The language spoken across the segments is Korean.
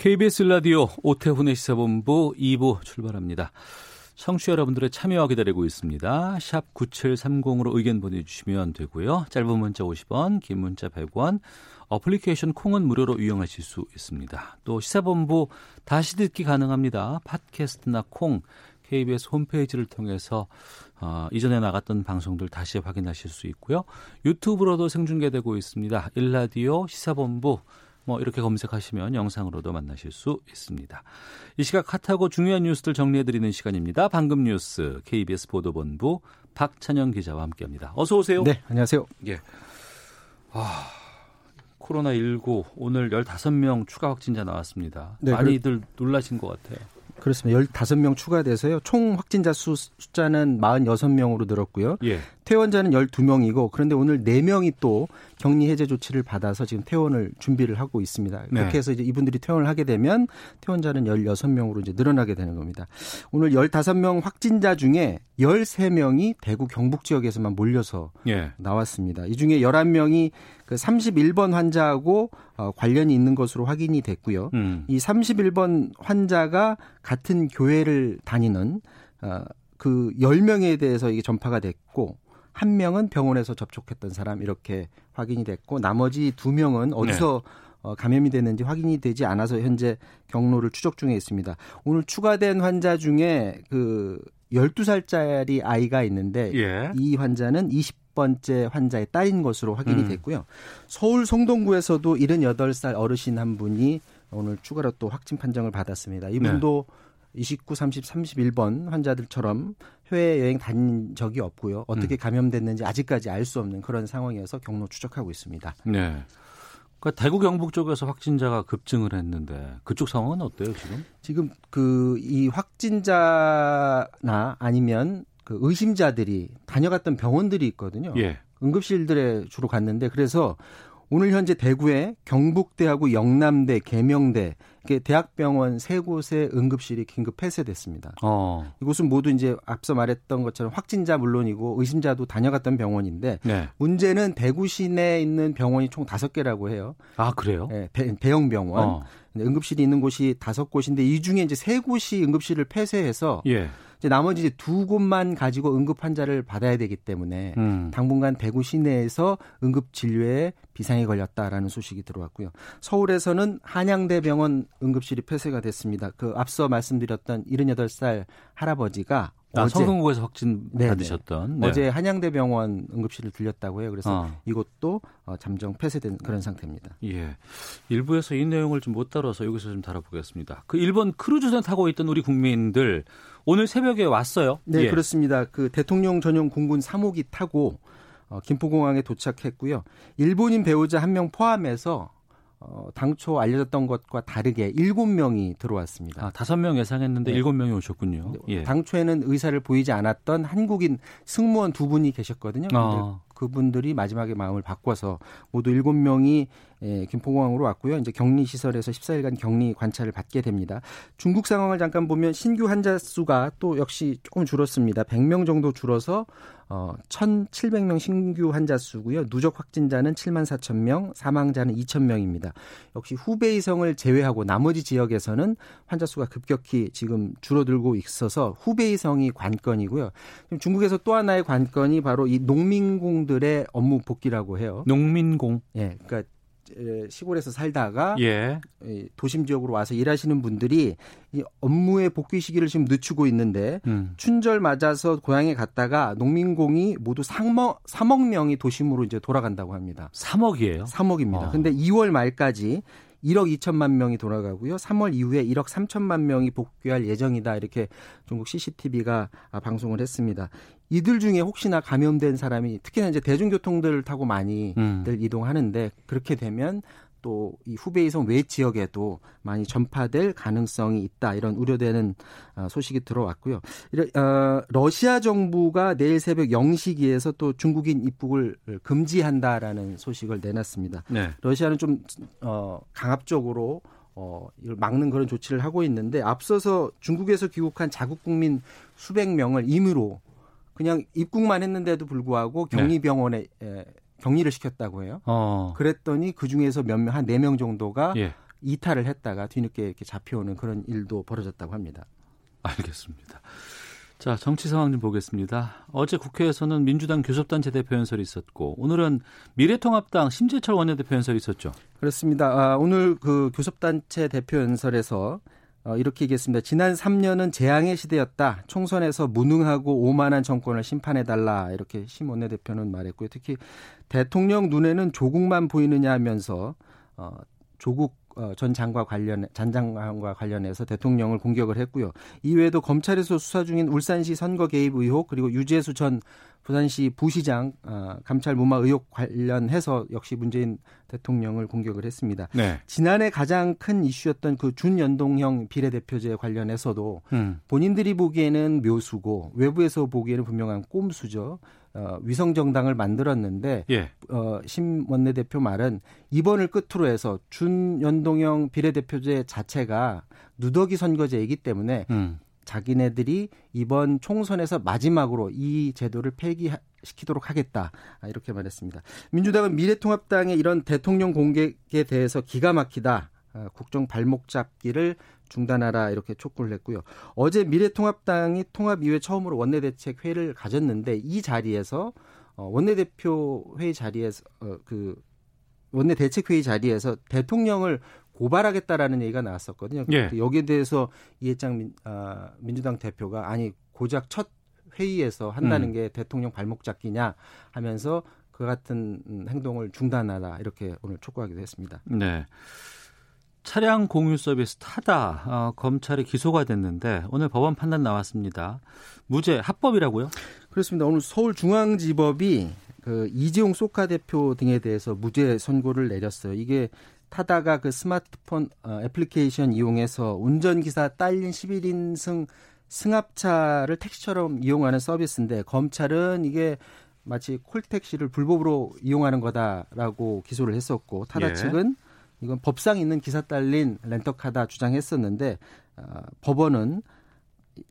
KBS 라디오 오태훈의 시사본부 2부 출발합니다. 청취자 여러분들의 참여와 기다리고 있습니다. 샵 9730으로 의견 보내주시면 되고요. 짧은 문자 50원, 긴 문자 100원, 어플리케이션 콩은 무료로 이용하실 수 있습니다. 또 시사본부 다시 듣기 가능합니다. 팟캐스트나 콩, KBS 홈페이지를 통해서 어, 이전에 나갔던 방송들 다시 확인하실 수 있고요. 유튜브로도 생중계되고 있습니다. 일라디오 시사본부 뭐 이렇게 검색하시면 영상으로도 만나실 수 있습니다. 이 시각 핫하고 중요한 뉴스들 정리해드리는 시간입니다. 방금 뉴스 KBS 보도본부 박찬영 기자와 함께합니다. 어서 오세요. 네, 안녕하세요. 예. 아, 코로나 19 오늘 15명 추가 확진자 나왔습니다. 네, 많이들 놀라신 것 같아요. 그렇습니다. 15명 추가돼서요. 총 확진자 수, 숫자는 46명으로 늘었고요. 예. 퇴원자는 12명이고 그런데 오늘 4명이 또 격리 해제 조치를 받아서 지금 퇴원을 준비를 하고 있습니다. 네. 그렇게 해서 이제 이분들이 퇴원을 하게 되면 퇴원자는 16명으로 이제 늘어나게 되는 겁니다. 오늘 15명 확진자 중에 13명이 대구 경북 지역에서만 몰려서 예. 나왔습니다. 이 중에 11명이 그 31번 환자하고 어, 관련이 있는 것으로 확인이 됐고요. 음. 이 31번 환자가 같은 교회를 다니는 어, 그 10명에 대해서 이게 전파가 됐고 한 명은 병원에서 접촉했던 사람 이렇게 확인이 됐고 나머지 두 명은 어디서 어, 감염이 됐는지 확인이 되지 않아서 현재 경로를 추적 중에 있습니다. 오늘 추가된 환자 중에 그 12살짜리 아이가 있는데 예. 이 환자는 20 번째 환자의 딸인 것으로 확인이 음. 됐고요. 서울 성동구에서도 78살 어르신 한 분이 오늘 추가로 또 확진 판정을 받았습니다. 이분도 네. 29, 30, 31번 환자들처럼 해외 여행 다닌 적이 없고요. 어떻게 음. 감염됐는지 아직까지 알 수 없는 그런 상황이어서 경로 추적하고 있습니다. 네. 그러니까 대구 경북 쪽에서 확진자가 급증을 했는데 그쪽 상황은 어때요 지금? 지금 그 이 확진자나 아니면 그 의심자들이 다녀갔던 병원들이 있거든요. 예. 응급실들에 주로 갔는데 그래서 오늘 현재 대구에 경북대하고 영남대, 계명대 이렇게 대학병원 세 곳의 응급실이 긴급 폐쇄됐습니다. 어. 이곳은 모두 이제 앞서 말했던 것처럼 확진자 물론이고 의심자도 다녀갔던 병원인데 네. 문제는 대구 시내에 있는 병원이 총 다섯 개라고 해요. 아 그래요? 예, 대, 대형 병원. 어. 응급실이 있는 곳이 다섯 곳인데 이 중에 이제 세 곳이 응급실을 폐쇄해서 예. 이제 나머지 이제 두 곳만 가지고 응급 환자를 받아야 되기 때문에 음. 당분간 대구 시내에서 응급 진료에 비상이 걸렸다라는 소식이 들어왔고요. 서울에서는 한양대병원 응급실이 폐쇄가 됐습니다. 그 앞서 말씀드렸던 78살 할아버지가 아, 어제 성동구에서 확진 네네. 받으셨던 네. 어제 한양대병원 응급실을 들렸다고 해요. 그래서 어. 이곳도 어, 잠정 폐쇄된 그런 상태입니다. 예. 일부에서 이 내용을 좀 못 다뤄서 여기서 좀 다뤄보겠습니다. 그 일본 크루즈선 타고 있던 우리 국민들 오늘 새벽에 왔어요. 네, 예. 그렇습니다. 그 대통령 전용 공군 3호기 타고 어, 김포공항에 도착했고요. 일본인 배우자 한 명 포함해서 어, 당초 알려졌던 것과 다르게 7명이 들어왔습니다. 아, 다섯 명 예상했는데 네. 일곱 명이 오셨군요. 예. 당초에는 의사를 보이지 않았던 한국인 승무원 두 분이 계셨거든요. 아. 그분들이 마지막에 마음을 바꿔서 모두 7명이 예, 김포공항으로 왔고요. 이제 격리 시설에서 14일간 격리 관찰을 받게 됩니다. 중국 상황을 잠깐 보면 신규 환자 수가 또 역시 조금 줄었습니다. 100명 정도 줄어서 어 1,700명 신규 환자 수고요. 누적 확진자는 7만 4천 명, 사망자는 2천 명입니다. 역시 후베이성을 제외하고 나머지 지역에서는 환자 수가 급격히 지금 줄어들고 있어서 후베이성이 관건이고요. 중국에서 또 하나의 관건이 바로 이 농민공들의 업무 복귀라고 해요. 농민공. 예, 그러니까 에, 시골에서 살다가 예. 이 도심 지역으로 와서 일하시는 분들이 이 업무의 복귀 시기를 지금 늦추고 있는데 음. 춘절 맞아서 고향에 갔다가 농민공이 모두 3억, 3억 명이 도심으로 이제 돌아간다고 합니다. 3억이에요. 3억입니다. 아. 근데 2월 말까지 1억 2천만 명이 돌아가고요. 3월 이후에 1억 3천만 명이 복귀할 예정이다. 이렇게 중국 CCTV가 방송을 했습니다. 이들 중에 혹시나 감염된 사람이 특히나 이제 대중교통들을 타고 많이들 음. 이동하는데 그렇게 되면 또 이 후베이성 외 지역에도 많이 전파될 가능성이 있다 이런 우려되는 어, 소식이 들어왔고요. 어, 러시아 정부가 내일 새벽 0시기에서 또 중국인 입국을 금지한다라는 소식을 내놨습니다. 네. 러시아는 좀 어, 강압적으로 어, 이걸 막는 그런 조치를 하고 있는데 앞서서 중국에서 귀국한 자국 국민 수백 명을 임의로 그냥 입국만 했는데도 불구하고 네. 격리병원에 네. 격리를 시켰다고 해요. 어. 그랬더니 그 중에서 몇 명, 한 네 명 정도가 예. 이탈을 했다가 뒤늦게 이렇게 잡혀오는 그런 일도 벌어졌다고 합니다. 알겠습니다. 자, 정치 상황 좀 보겠습니다. 어제 국회에서는 민주당 교섭단체 대표 연설이 있었고 오늘은 미래통합당 심재철 원내대표 연설이 있었죠. 그렇습니다. 아, 오늘 그 교섭단체 대표 연설에서 어, 이렇게 얘기했습니다. 지난 3년은 재앙의 시대였다. 총선에서 무능하고 오만한 정권을 심판해달라. 이렇게 심 원내대표는 말했고요. 특히 대통령 눈에는 조국만 보이느냐 하면서 어, 조국 어, 전 장관 관련 전 장관과 관련해서 대통령을 공격을 했고요. 이외에도 검찰에서 수사 중인 울산시 선거 개입 의혹 그리고 유재수 전 부산시 부시장 어, 감찰 무마 의혹 관련해서 역시 문재인 대통령을 공격을 했습니다. 네. 지난해 가장 큰 이슈였던 그 준연동형 비례대표제 관련해서도 음. 본인들이 보기에는 묘수고 외부에서 보기에는 분명한 꼼수죠. 어, 위성 정당을 만들었는데 예. 어, 심 원내대표 말은 이번을 끝으로 해서 준연동형 비례대표제 자체가 누더기 선거제이기 때문에 음. 자기네들이 이번 총선에서 마지막으로 이 제도를 폐기시키도록 하겠다 아, 이렇게 말했습니다. 민주당은 미래통합당의 이런 대통령 공격에 대해서 기가 막히다. 아, 국정 발목 잡기를 중단하라 이렇게 촉구를 했고요. 어제 미래통합당이 통합 이후에 처음으로 원내대책 회의를 가졌는데 이 자리에서 어, 원내대표 회의 자리에서 어, 그 원내 대책 회의 자리에서 대통령을 고발하겠다라는 얘기가 나왔었거든요. 예. 여기에 대해서 이해창 민, 아, 민주당 대표가 아니 고작 첫 회의에서 한다는 음. 게 대통령 발목 잡기냐 하면서 그 같은 행동을 중단하라 이렇게 오늘 촉구하기도 했습니다. 네. 차량 공유 서비스 타다 어, 검찰이 기소가 됐는데 오늘 법원 판단 나왔습니다. 무죄 합법이라고요? 그렇습니다. 오늘 서울중앙지법이 그 이재용 소카 대표 등에 대해서 무죄 선고를 내렸어요. 이게 타다가 그 스마트폰 어, 애플리케이션 이용해서 운전기사 딸린 11인승 승합차를 택시처럼 이용하는 서비스인데 검찰은 이게 마치 콜택시를 불법으로 이용하는 거다라고 기소를 했었고 타다 예. 측은 이건 법상 있는 기사 딸린 렌터카다 주장했었는데 어, 법원은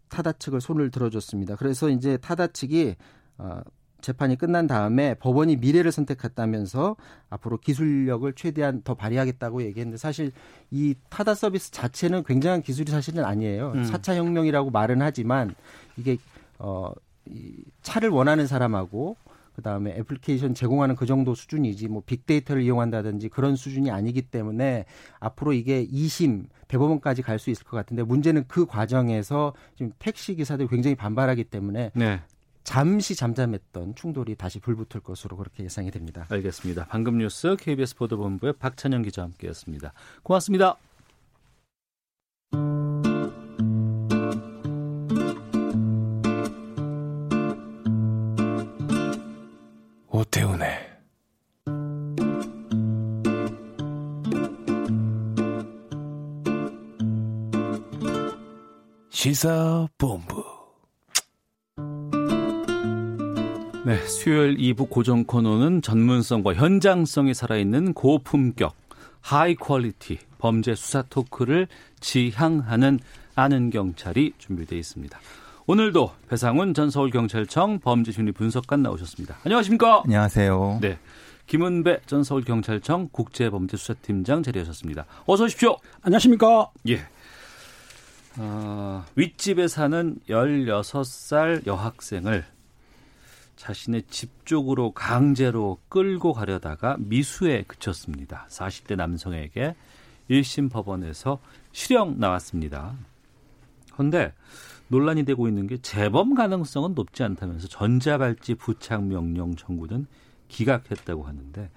타다 측을 손을 들어줬습니다. 그래서 이제 타다 측이 어, 재판이 끝난 다음에 법원이 미래를 선택했다면서 앞으로 기술력을 최대한 더 발휘하겠다고 얘기했는데 사실 이 타다 서비스 자체는 굉장한 기술이 사실은 아니에요. 음. 4차 혁명이라고 말은 하지만 이게 어, 이 차를 원하는 사람하고 그다음에 애플리케이션 제공하는 그 정도 수준이지 뭐 빅데이터를 이용한다든지 그런 수준이 아니기 때문에 앞으로 이게 2심 대법원까지 갈 수 있을 것 같은데 문제는 그 과정에서 지금 택시 기사들이 굉장히 반발하기 때문에 네. 잠시 잠잠했던 충돌이 다시 불붙을 것으로 그렇게 예상이 됩니다. 알겠습니다. 방금 뉴스 KBS 보도본부의 박찬영 기자와 함께했습니다. 고맙습니다. 오태훈의 시사본부 네, 수요일 2부 고정 코너는 전문성과 현장성이 살아있는 고품격, high quality 범죄 수사 토크를 지향하는 아는 경찰이 준비되어 있습니다. 오늘도 배상훈 전 서울경찰청 범죄심리 분석관 나오셨습니다. 안녕하십니까? 안녕하세요. 네. 김은배 전 서울경찰청 국제범죄수사팀장 자리하셨습니다. 어서 오십시오. 안녕하십니까? 예. 어, 윗집에 사는 16살 여학생을 자신의 집 쪽으로 강제로 끌고 가려다가 미수에 그쳤습니다. 40대 남성에게 1심 법원에서 실형 나왔습니다. 그런데 논란이 되고 있는 게 재범 가능성은 높지 않다면서 전자발찌 부착 명령 청구는 기각했다고 하는데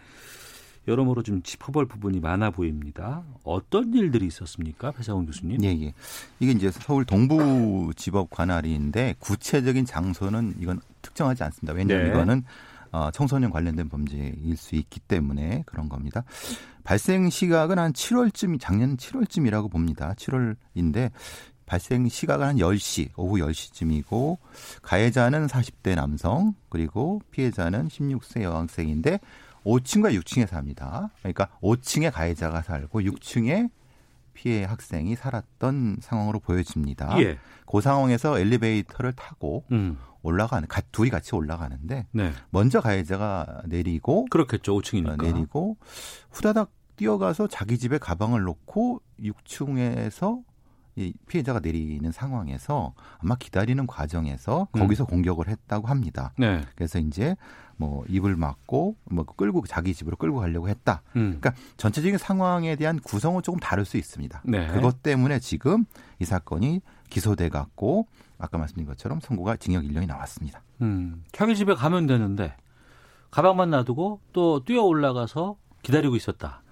여러모로 좀 짚어볼 부분이 많아 보입니다. 어떤 일들이 있었습니까, 배상훈 교수님? 예, 예. 이게 이제 서울 동부지법 관할인데 구체적인 장소는 이건 특정하지 않습니다. 왜냐하면 네. 이거는 어, 청소년 관련된 범죄일 수 있기 때문에 그런 겁니다. 발생 시각은 한 7월쯤 작년 7월쯤이라고 봅니다. 7월인데 발생 시각은 한 10시, 오후 10시쯤이고 가해자는 40대 남성, 그리고 피해자는 16세 여학생인데 5층과 6층에 삽니다. 그러니까 5층에 가해자가 살고 6층에 피해 학생이 살았던 상황으로 보여집니다. 예. 그 상황에서 엘리베이터를 타고 음. 올라가는 가 둘이 같이 올라가는데 네. 먼저 가해자가 내리고 그렇겠죠. 어, 5층이니까. 내리고 후다닥 뛰어가서 자기 집에 가방을 놓고 6층에서 이 피해자가 내리는 상황에서 아마 기다리는 과정에서 음. 거기서 공격을 했다고 합니다. 네. 그래서 이제 뭐 입을 막고 뭐 끌고 자기 집으로 끌고 가려고 했다. 음. 그러니까 전체적인 상황에 대한 구성은 조금 다를 수 있습니다. 네. 그것 때문에 지금 이 사건이 기소돼 갖고 아까 말씀드린 것처럼 선고가 징역 1년이 나왔습니다. 음. 자기 집에 가면 되는데 가방만 놔두고 또 뛰어 올라가서 기다리고 있었다.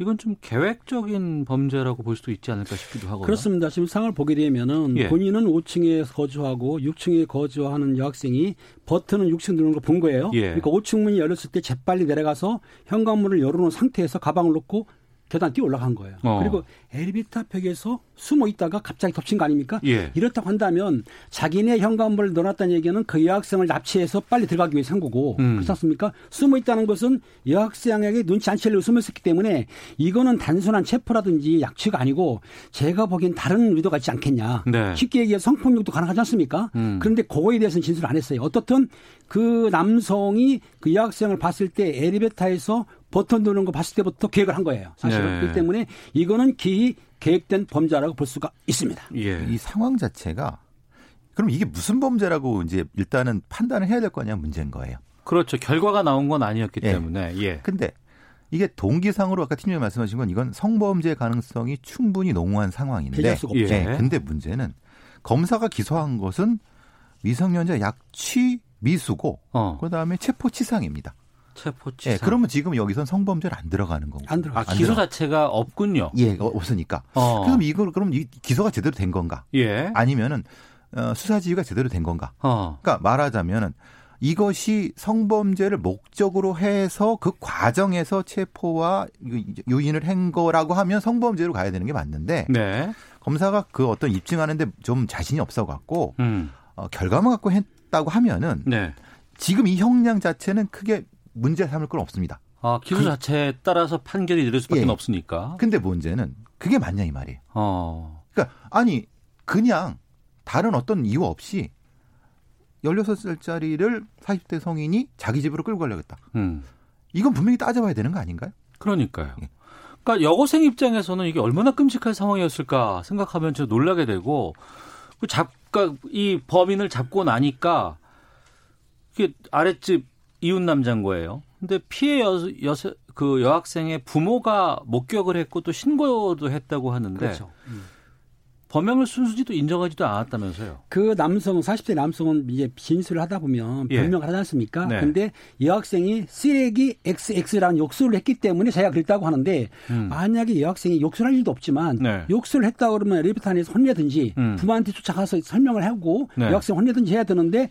이건 좀 계획적인 범죄라고 볼 수도 있지 않을까 싶기도 하고요. 그렇습니다. 지금 상을 보게 되면은 예. 본인은 5층에 거주하고 6층에 거주하는 여학생이 버튼은 6층 누르는 걸본 거예요. 예. 그러니까 5층 문이 열렸을 때 재빨리 내려가서 현관문을 열어놓은 상태에서 가방을 놓고 계단 뛰어 올라간 거예요. 어. 그리고 엘리베이터 벽에서 숨어 있다가 갑자기 덮친 거 아닙니까? 예. 이렇다고 한다면 자기네 현관문을 넣어놨다는 얘기는 그 여학생을 납치해서 빨리 들어가기 위해서 한 거고 음. 그렇지 않습니까? 숨어 있다는 것은 여학생에게 눈치 안 채려고 숨어 있었기 때문에 이거는 단순한 체포라든지 약취가 아니고 제가 보기엔 다른 의도가 있지 않겠냐. 네. 쉽게 얘기해서 성폭력도 가능하지 않습니까? 음. 그런데 그거에 대해서는 진술을 안 했어요. 어떻든 그 남성이 그 여학생을 봤을 때 엘리베이터에서 버튼 누르는 거 봤을 때부터 계획을 한 거예요. 사실은. 네. 그렇기 때문에 이거는 기히 계획된 범죄라고 볼 수가 있습니다. 예. 이 상황 자체가 그럼 이게 무슨 범죄라고 이제 일단은 판단을 해야 될 거냐 문제인 거예요. 그렇죠. 결과가 나온 건 아니었기 예. 때문에. 예. 근데 이게 동기상으로 아까 팀장님 말씀하신 건 이건 성범죄 가능성이 충분히 농후한 상황인데 수가 없죠. 예. 근데 문제는 검사가 기소한 것은 미성년자 약취 미수고 어. 그다음에 체포치상입니다. 체포치상. 예, 그러면 지금 여기선 성범죄는 안 들어가는 거고. 안 들어가. 아, 기소 자체가 없군요. 예, 어, 없으니까. 어. 그럼 이걸 그럼 이 기소가 제대로 된 건가? 예. 아니면은 어, 수사 지휘가 제대로 된 건가? 어. 그러니까 말하자면은 이것이 성범죄를 목적으로 해서 그 과정에서 체포와 유인을 한 거라고 하면 성범죄로 가야 되는 게 맞는데 네. 검사가 그 어떤 입증하는데 좀 자신이 없어 갖고 음. 어, 결과만 갖고 했다고 하면은 네. 지금 이 형량 자체는 크게 문제 삼을 건 없습니다. 아, 기소 자체에 따라서 판결이 내릴 수밖에 예. 없으니까. 근데 문제는 그게 맞냐 이 말이에요. 어. 그러니까 아니 그냥 다른 어떤 이유 없이 16살짜리를 40대 성인이 자기 집으로 끌고 가려겠다. 음. 이건 분명히 따져봐야 되는 거 아닌가요? 그러니까요. 예. 그러니까 여고생 입장에서는 이게 얼마나 끔찍한 상황이었을까 생각하면 저 놀라게 되고 그 잡가 이 범인을 잡고 나니까 이게 아랫집 이웃 남자인 거예요. 근데 피해 여, 여세, 그 여학생의 부모가 목격을 했고 또 신고도 했다고 하는데 그렇죠. 음. 범행을 순수지도 인정하지도 않았다면서요. 그 남성, 40대 남성은 이제 진술을 하다 보면 예. 변명을 하지 않습니까? 네. 근데 여학생이 쓰레기 XX라는 욕설을 했기 때문에 자기가 그랬다고 하는데 음. 만약에 여학생이 욕설할 일도 없지만 네. 욕설을 했다 그러면 엘리베이터 안에서 혼내든지 음. 부모한테 쫓아가서 설명을 하고 네. 여학생 혼내든지 해야 되는데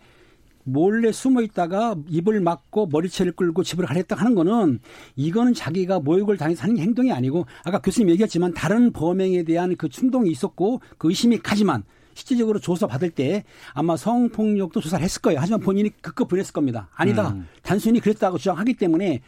몰래 숨어 있다가 입을 막고 머리채를 끌고 집으로 가랬다 하는 거는 이거는 자기가 모욕을 당해서 하는 행동이 아니고 아까 교수님 얘기했지만 다른 범행에 대한 그 충동이 있었고 그 의심이 가지만 실질적으로 조사 받을 때 아마 성폭력도 조사를 했을 거예요. 하지만 본인이 그거 보냈을 겁니다. 아니다. 음. 단순히 그랬다고 주장하기 때문에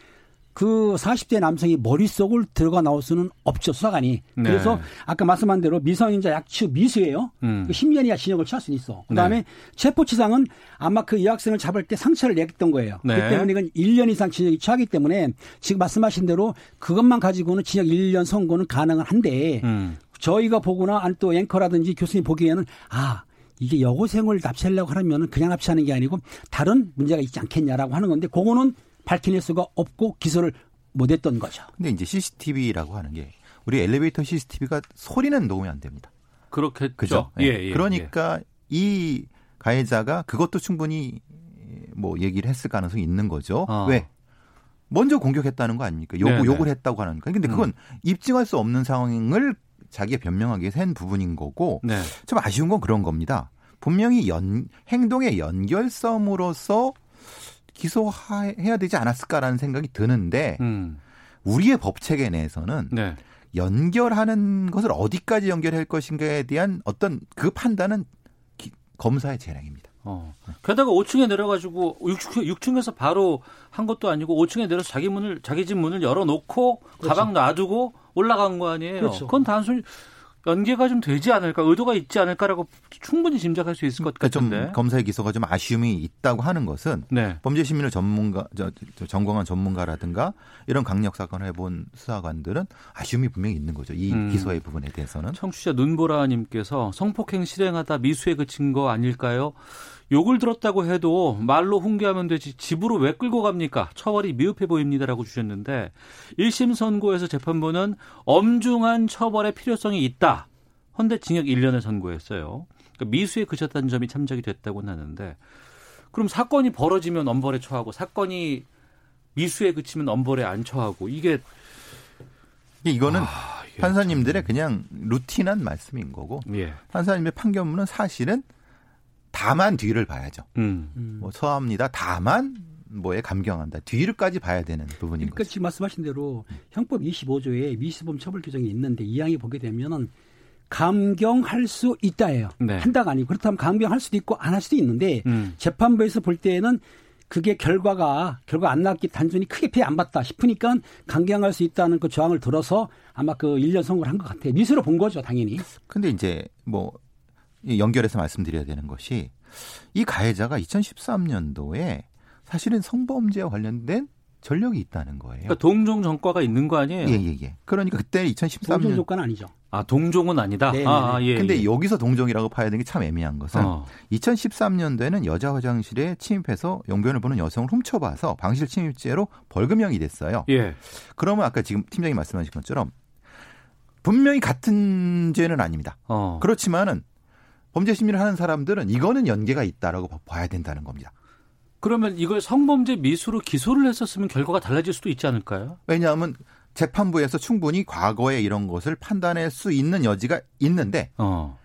그 40대 남성이 머릿속을 들어가 나올 수는 없죠. 수사관이. 네. 그래서 아까 말씀한 대로 미성년자 약취 미수예요. 음. 그 10년 이하 징역을 취할 수 있어. 그다음에 네. 체포치상은 아마 그 여학생을 잡을 때 상처를 냈던 거예요. 네. 그렇기 때문에 이건 1년 이상 징역이 취하기 때문에 지금 말씀하신 대로 그것만 가지고는 징역 1년 선고는 가능은 한데 음. 저희가 보거나 아니 또 앵커라든지 교수님 보기에는 아 이게 여고생을 납치하려고 하면 그냥 납치하는 게 아니고 다른 문제가 있지 않겠냐라고 하는 건데 그거는 밝혀낼 수가 없고 기소를 못했던 거죠. 근데 이제 CCTV라고 하는 게 우리 엘리베이터 CCTV가 소리는 녹음이 안 됩니다. 그렇겠죠. 그죠? 예, 예. 예, 그러니까 이 가해자가 그것도 충분히 뭐 얘기를 했을 가능성이 있는 거죠. 어. 왜? 먼저 공격했다는 거 아닙니까? 요구, 네네. 욕을 했다고 하는 거. 근데 그건 음. 입증할 수 없는 상황을 자기가 변명하기 위해서 한 부분인 거고 네. 좀 아쉬운 건 그런 겁니다. 분명히 연, 행동의 연결성으로서 기소해야 되지 않았을까라는 생각이 드는데 음. 우리의 법 체계 내에서는 네. 연결하는 것을 어디까지 연결할 것인가에 대한 어떤 그 판단은 기- 검사의 재량입니다. 어. 게다가 5층에 내려가지고 6층, 에서 바로 한 것도 아니고 5층에 내려서 자기 문을 자기 집 문을 열어놓고 가방 놔두고 올라간 거 아니에요. 그렇죠. 그건 단순히 연계가 좀 되지 않을까, 의도가 있지 않을까라고 충분히 짐작할 수 있을 것 그러니까 좀 같은데. 검사의 기소가 좀 아쉬움이 있다고 하는 것은 네. 범죄 심리를 전문가, 저, 저 전공한 전문가라든가 이런 강력 사건을 해본 수사관들은 아쉬움이 분명히 있는 거죠. 이 음. 기소의 부분에 대해서는. 청취자 눈보라님께서 성폭행 실행하다 미수에 그친 거 아닐까요? 욕을 들었다고 해도 말로 훈계하면 되지 집으로 왜 끌고 갑니까? 처벌이 미흡해 보입니다라고 주셨는데 1심 선고에서 재판부는 엄중한 처벌의 필요성이 있다. 헌데 징역 1년을 선고했어요. 그러니까 미수에 그쳤다는 점이 참작이 됐다고는 하는데 그럼 사건이 벌어지면 엄벌에 처하고 사건이 미수에 그치면 엄벌에 안 처하고 이게 이거는 아, 판사님들의 그냥 루틴한 말씀인 거고 예. 판사님의 판결문은 사실은 다만 뒤를 봐야죠. 음. 뭐 처합니다. 다만 뭐에 감경한다. 뒤를까지 봐야 되는 부분인 그러니까 거죠. 지금 말씀하신 대로 형법 25조에 미시범 처벌 규정이 있는데 이 항이 보게 되면은 감경할 수 있다예요. 네. 한다가 아니고 그렇다면 감경할 수도 있고 안 할 수도 있는데 음. 재판부에서 볼 때에는 그게 결과가 결과 안 나왔기 단순히 크게 피해 안 봤다 싶으니까 감경할 수 있다는 그 조항을 들어서 아마 그 1년 선고를 한 것 같아요. 미수로 본 거죠, 당연히. 근데 이제 뭐이 연결해서 말씀드려야 되는 것이 이 가해자가 2013년도에 사실은 성범죄와 관련된 전력이 있다는 거예요. 그러니까 동종 전과가 있는 거 아니에요? 예, 예, 예. 그러니까 그때 동종 2013년 조건은 아니죠. 아 동종은 아니다. 네네네. 아, 아, 예. 근데 예. 여기서 동종이라고 봐야 되는 게 참 애매한 것은 어. 2013년도에는 여자 화장실에 침입해서 용변을 보는 여성을 훔쳐봐서 방실 침입죄로 벌금형이 됐어요. 예. 그러면 아까 지금 팀장님 말씀하신 것처럼 분명히 같은 죄는 아닙니다. 어. 그렇지만은 범죄 심리를 하는 사람들은 이거는 연계가 있다라고 봐- 봐야 된다는 겁니다. 그러면 이걸 성범죄 미수로 기소를 했었으면 결과가 달라질 수도 있지 않을까요? 왜냐하면 재판부에서 충분히 과거에 이런 것을 판단할 수 있는 여지가 있는데 어.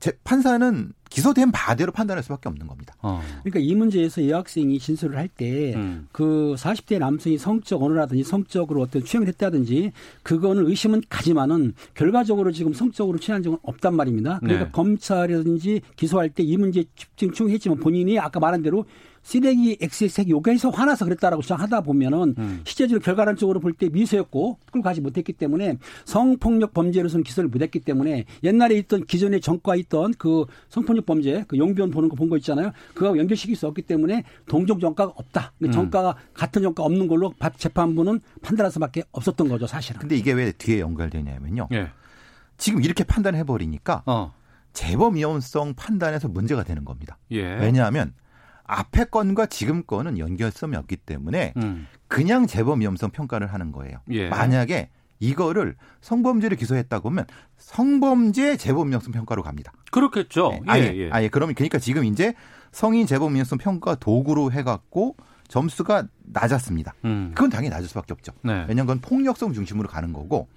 재- 판사는 기소된 바대로 판단할 수밖에 없는 겁니다. 어. 그러니까 이 문제에서 여학생이 진술을 할때 음. 그 40대 남성이 성적 언어라든지 성적으로 어떤 취행을 했다든지 그거는 의심은 가지만은 결과적으로 지금 성적으로 취한 적은 없단 말입니다. 그러니까 네. 검찰이라든지 기소할 때 이 문제에 집중 했지만 본인이 아까 말한 대로 쓰레기 XXX 요구해서 화나서 그랬다라고 주장하다 보면은 음. 실제적으로 결과론적으로 볼 때 미수였고 끌고 가지 못했기 때문에 성폭력 범죄로서는 기소를 못했기 때문에 옛날에 있던 기존의 전과 있던 그 성폭력 범죄 그 용변 보는 거 본 거 있잖아요. 그거 연결시킬 수 없기 때문에 동종 전과가 없다. 음. 전과가 같은 전과 없는 걸로 밥- 재판부는 판단할 수밖에 없었던 거죠 사실은. 근데 이게 왜 뒤에 연결되냐면요. 예. 지금 이렇게 판단해 버리니까 어. 재범 위험성 판단에서 문제가 되는 겁니다. 예. 왜냐하면 앞에 건과 지금 건은 연결성이 없기 때문에 음. 그냥 재범 위험성 평가를 하는 거예요. 예. 만약에 이거를 성범죄를 기소했다고 하면 성범죄 재범 위험성 평가로 갑니다. 그렇겠죠. 네, 예, 아예 예. 아예 그러면 그러니까 지금 이제 성인 재범 위험성 평가 도구로 해갖고 점수가 낮았습니다. 음. 그건 당연히 낮을 수밖에 없죠. 네. 왜냐하면 그건 폭력성 중심으로 가는 거고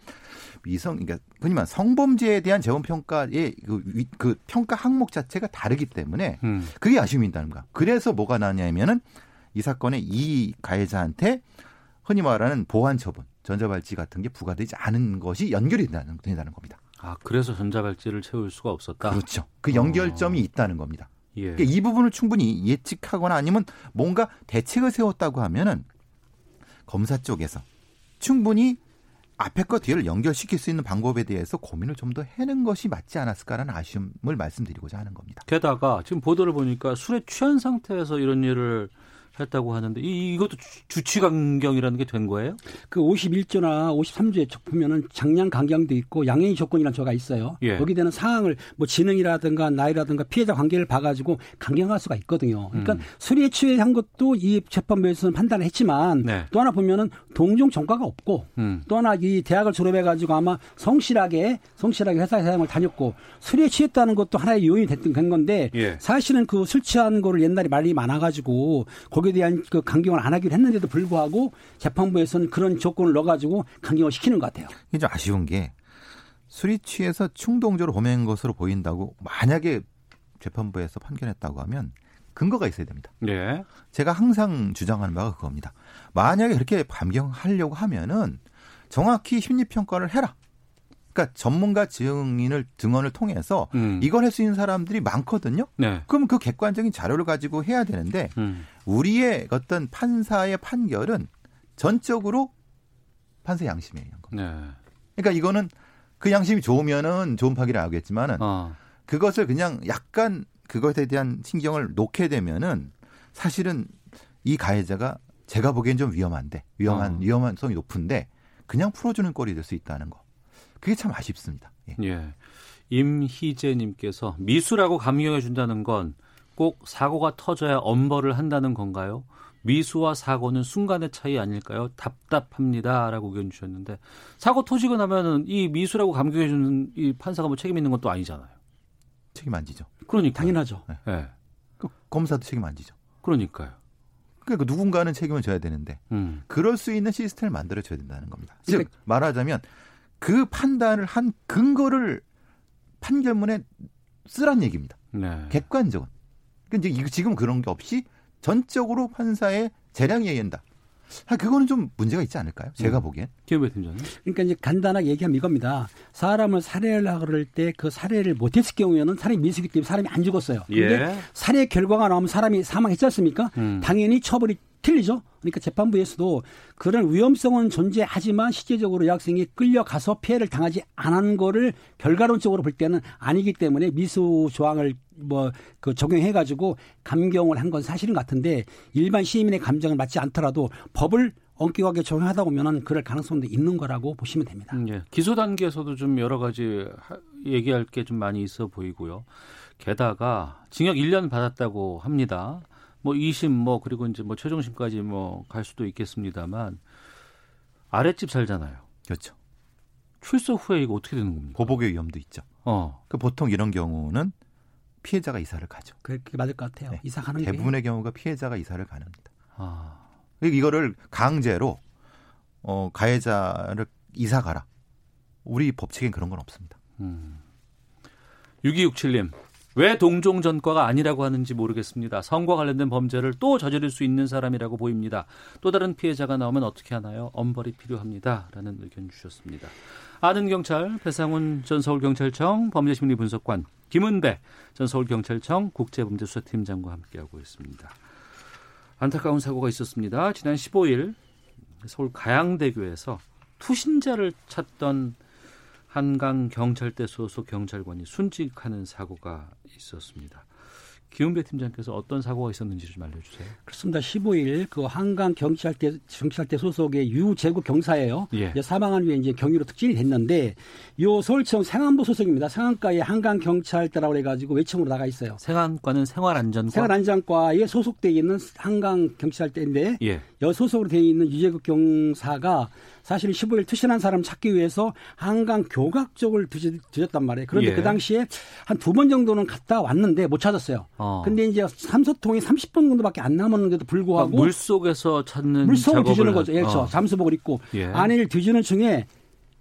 미성 그러니까 흔히 말 성범죄에 대한 재범 평가의 그, 위- 그 평가 항목 자체가 다르기 때문에 음. 그게 아쉬움이 있다는 거야. 그래서 뭐가 나냐면은 이 사건에 이 가해자한테 흔히 말하는 보완 처분, 전자발찌 같은 게 부과되지 않은 것이 연결이 된다는, 된다는 겁니다. 아, 그래서 전자발찌를 채울 수가 없었다. 그렇죠. 그 연결점이 있다는 겁니다. 예. 그러니까 이 부분을 충분히 예측하거나 아니면 뭔가 대책을 세웠다고 하면은 검사 쪽에서 충분히 앞에 거 뒤를 연결시킬 수 있는 방법에 대해서 고민을 좀 더 해는 것이 맞지 않았을까라는 아쉬움을 말씀드리고자 하는 겁니다. 게다가 지금 보도를 보니까 술에 취한 상태에서 이런 일을 했다고 하는데 이, 이것도 주- 주치 강경이라는 게 된 거예요? 그 51조나 53조에 보면은 장량 강경도 있고 양형의 조건이라는 조가 있어요. 예. 대한 사항을 뭐 지능이라든가 나이라든가 피해자 관계를 봐가지고 강경할 수가 있거든요. 그러니까 음. 술에 취한 것도 이 재판부에서는 판단을 했지만 네. 또 하나 보면은 동종 전과가 없고 음. 또 하나 이 대학을 졸업해가지고 아마 성실하게 성실하게 회사 사장을 다녔고 술에 취했다는 것도 하나의 요인이 됐던 된 건데 예. 사실은 그 술 취한 거를 옛날에 말이 많아가지고 거기 에 대한 그 강경을 안 하기로 했는데도 불구하고 재판부에서는 그런 조건을 넣어가지고 강경을 시키는 것 같아요. 이게 좀 아쉬운 게 술이 취해서 충동적으로 범행한 것으로 보인다고 만약에 재판부에서 판결했다고 하면 근거가 있어야 됩니다. 예. 제가 항상 주장하는 바가 그겁니다. 만약에 그렇게 감경하려고 하면은 정확히 심리 평가를 해라. 그러니까 전문가 증인을 증언을 통해서 음. 이걸 할 수 있는 사람들이 많거든요. 네. 그럼 그 객관적인 자료를 가지고 해야 되는데 음. 우리의 어떤 판사의 판결은 전적으로 판사 양심에 의한 겁니다. 네. 그러니까 이거는 그 양심이 좋으면은 좋은 파기를 알겠지만은 어. 그것을 그냥 약간 그것에 대한 신경을 놓게 되면은 사실은 이 가해자가 제가 보기엔 좀 위험한데 위험한 어. 위험성이 높은데 그냥 풀어주는 꼴이 될 수 있다는 거. 그게 참 아쉽습니다. 예. 예. 임희재님께서 미수라고 감경해 준다는 건 꼭 사고가 터져야 엄벌을 한다는 건가요? 미수와 사고는 순간의 차이 아닐까요? 답답합니다라고 의견 주셨는데 사고 터지고 나면은 이 미수라고 감경해 주는 이 판사가 뭐 책임 있는 것도 아니잖아요. 책임 안 지죠. 그러니까 당연하죠. 예. 그 검사도 책임 안 지죠. 그러니까요. 그러니까 누군가는 책임을 져야 되는데 음. 그럴 수 있는 시스템을 만들어 줘야 된다는 겁니다. 즉 그러니까- 말하자면 그 판단을 한 근거를 판결문에 쓰란 얘기입니다. 네. 객관적은. 근데 이제 지금 그런 게 없이 전적으로 판사의 재량에 의한다. 아, 그거는 좀 문제가 있지 않을까요? 제가 음. 보기엔. 김배 팀장님. 그러니까 이제 간단하게 얘기하면 이겁니다. 사람을 살해하려고 그럴 때그 살해를 못했을 경우에는 사람이 미수기 때문에 사람이 안 죽었어요. 근데 예. 살해 결과가 나오면 사람이 사망했지 않습니까? 음. 당연히 처벌이 틀리죠. 그러니까 재판부에서도 그런 위험성은 존재하지만 실제적으로 여학생이 끌려가서 피해를 당하지 않은 거를 결과론적으로 볼 때는 아니기 때문에 미수 조항을 뭐 그 적용해 가지고 감경을 한 건 사실은 같은데 일반 시민의 감정을 맞지 않더라도 법을 엄격하게 적용하다 보면은 그럴 가능성도 있는 거라고 보시면 됩니다. 음, 예. 기소 단계에서도 좀 여러 가지 하- 얘기할 게 좀 많이 있어 보이고요. 게다가 징역 1년 받았다고 합니다. 뭐 2심 뭐 그리고 이제 뭐 최종심까지 뭐 갈 수도 있겠습니다만 아랫집 살잖아요. 그렇죠. 출소 후에 이거 어떻게 되는 겁니까? 보복의 위험도 있죠. 어. 그 보통 이런 경우는 피해자가 이사를 가죠. 그렇게 맞을 것 같아요. 네. 이사 가는 게 대부분의 경우가 피해자가 이사를 가는니다. 아. 이거를 강제로 어, 가해자를 이사 가라. 우리 법칙엔 그런 건 없습니다. 음. 6267님. 왜 동종 전과가 아니라고 하는지 모르겠습니다. 성과 관련된 범죄를 또 저지를 수 있는 사람이라고 보입니다. 또 다른 피해자가 나오면 어떻게 하나요? 엄벌이 필요합니다. 라는 의견 주셨습니다. 아는 경찰 배상훈 전 서울경찰청 범죄심리 분석관 김은배 전 서울경찰청 국제범죄수사팀장과 함께하고 있습니다. 안타까운 사고가 있었습니다. 지난 15일 서울 가양대교에서 투신자를 찾던 한강 경찰대 소속 경찰관이 순직하는 사고가 있었습니다. 기훈배 팀장께서 어떤 사고가 있었는지 좀 알려주세요. 그렇습니다. 15일 그 한강 경찰대 경찰대 소속의 유재국 경사예요. 예. 사망한 후에 이제 경위로 특진이 됐는데 요 서울청 상안부 소속입니다. 상안과에 한강 경찰대라고 해가지고 외청으로 나가 있어요. 생안과는 생활안전과 생활안전과에 소속돼 있는 한강 경찰대인데 예. 여 소속으로 되어 있는 유재국 경사가 사실 15일 투신한 사람 찾기 위해서 한강 교각 쪽을 뒤졌, 뒤졌단 말이에요. 그런데 예. 그 당시에 한 두 번 정도는 갔다 왔는데 못 찾았어요. 어. 근데 이제 삼소통이 30분 정도밖에 안 남았는데도 불구하고 물 속에서 찾는 물속을 뒤지는 거죠. 하- 예, 그렇죠. 어. 잠수복을 입고 예. 안에를 뒤지는 중에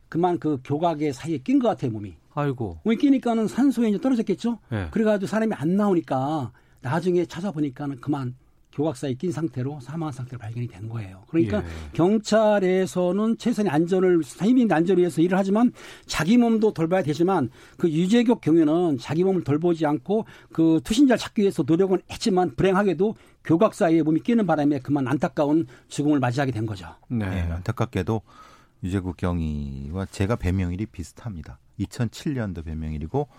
그만 그 교각의 사이에 낀 것 같아요 몸이. 아이고. 몸이 끼니까는 산소에 이제 떨어졌겠죠. 예. 그래가지고 사람이 안 나오니까 나중에 찾아보니까는 그만 교각 사이에 낀 상태로 사망한 상태로 발견이 된 거예요. 그러니까 예. 경찰에서는 최선의 안전을 시민의 안전을 위해서 일을 하지만 자기 몸도 돌봐야 되지만 그 유재국 경우는 자기 몸을 돌보지 않고 그 투신자를 찾기 위해서 노력은 했지만 불행하게도 교각 사이에 몸이 끼는 바람에 그만 안타까운 죽음을 맞이하게 된 거죠. 네. 예, 안타깝게도 유재국 경위와 제가 배명일이 비슷합니다. 2007년도 배명일이고 배,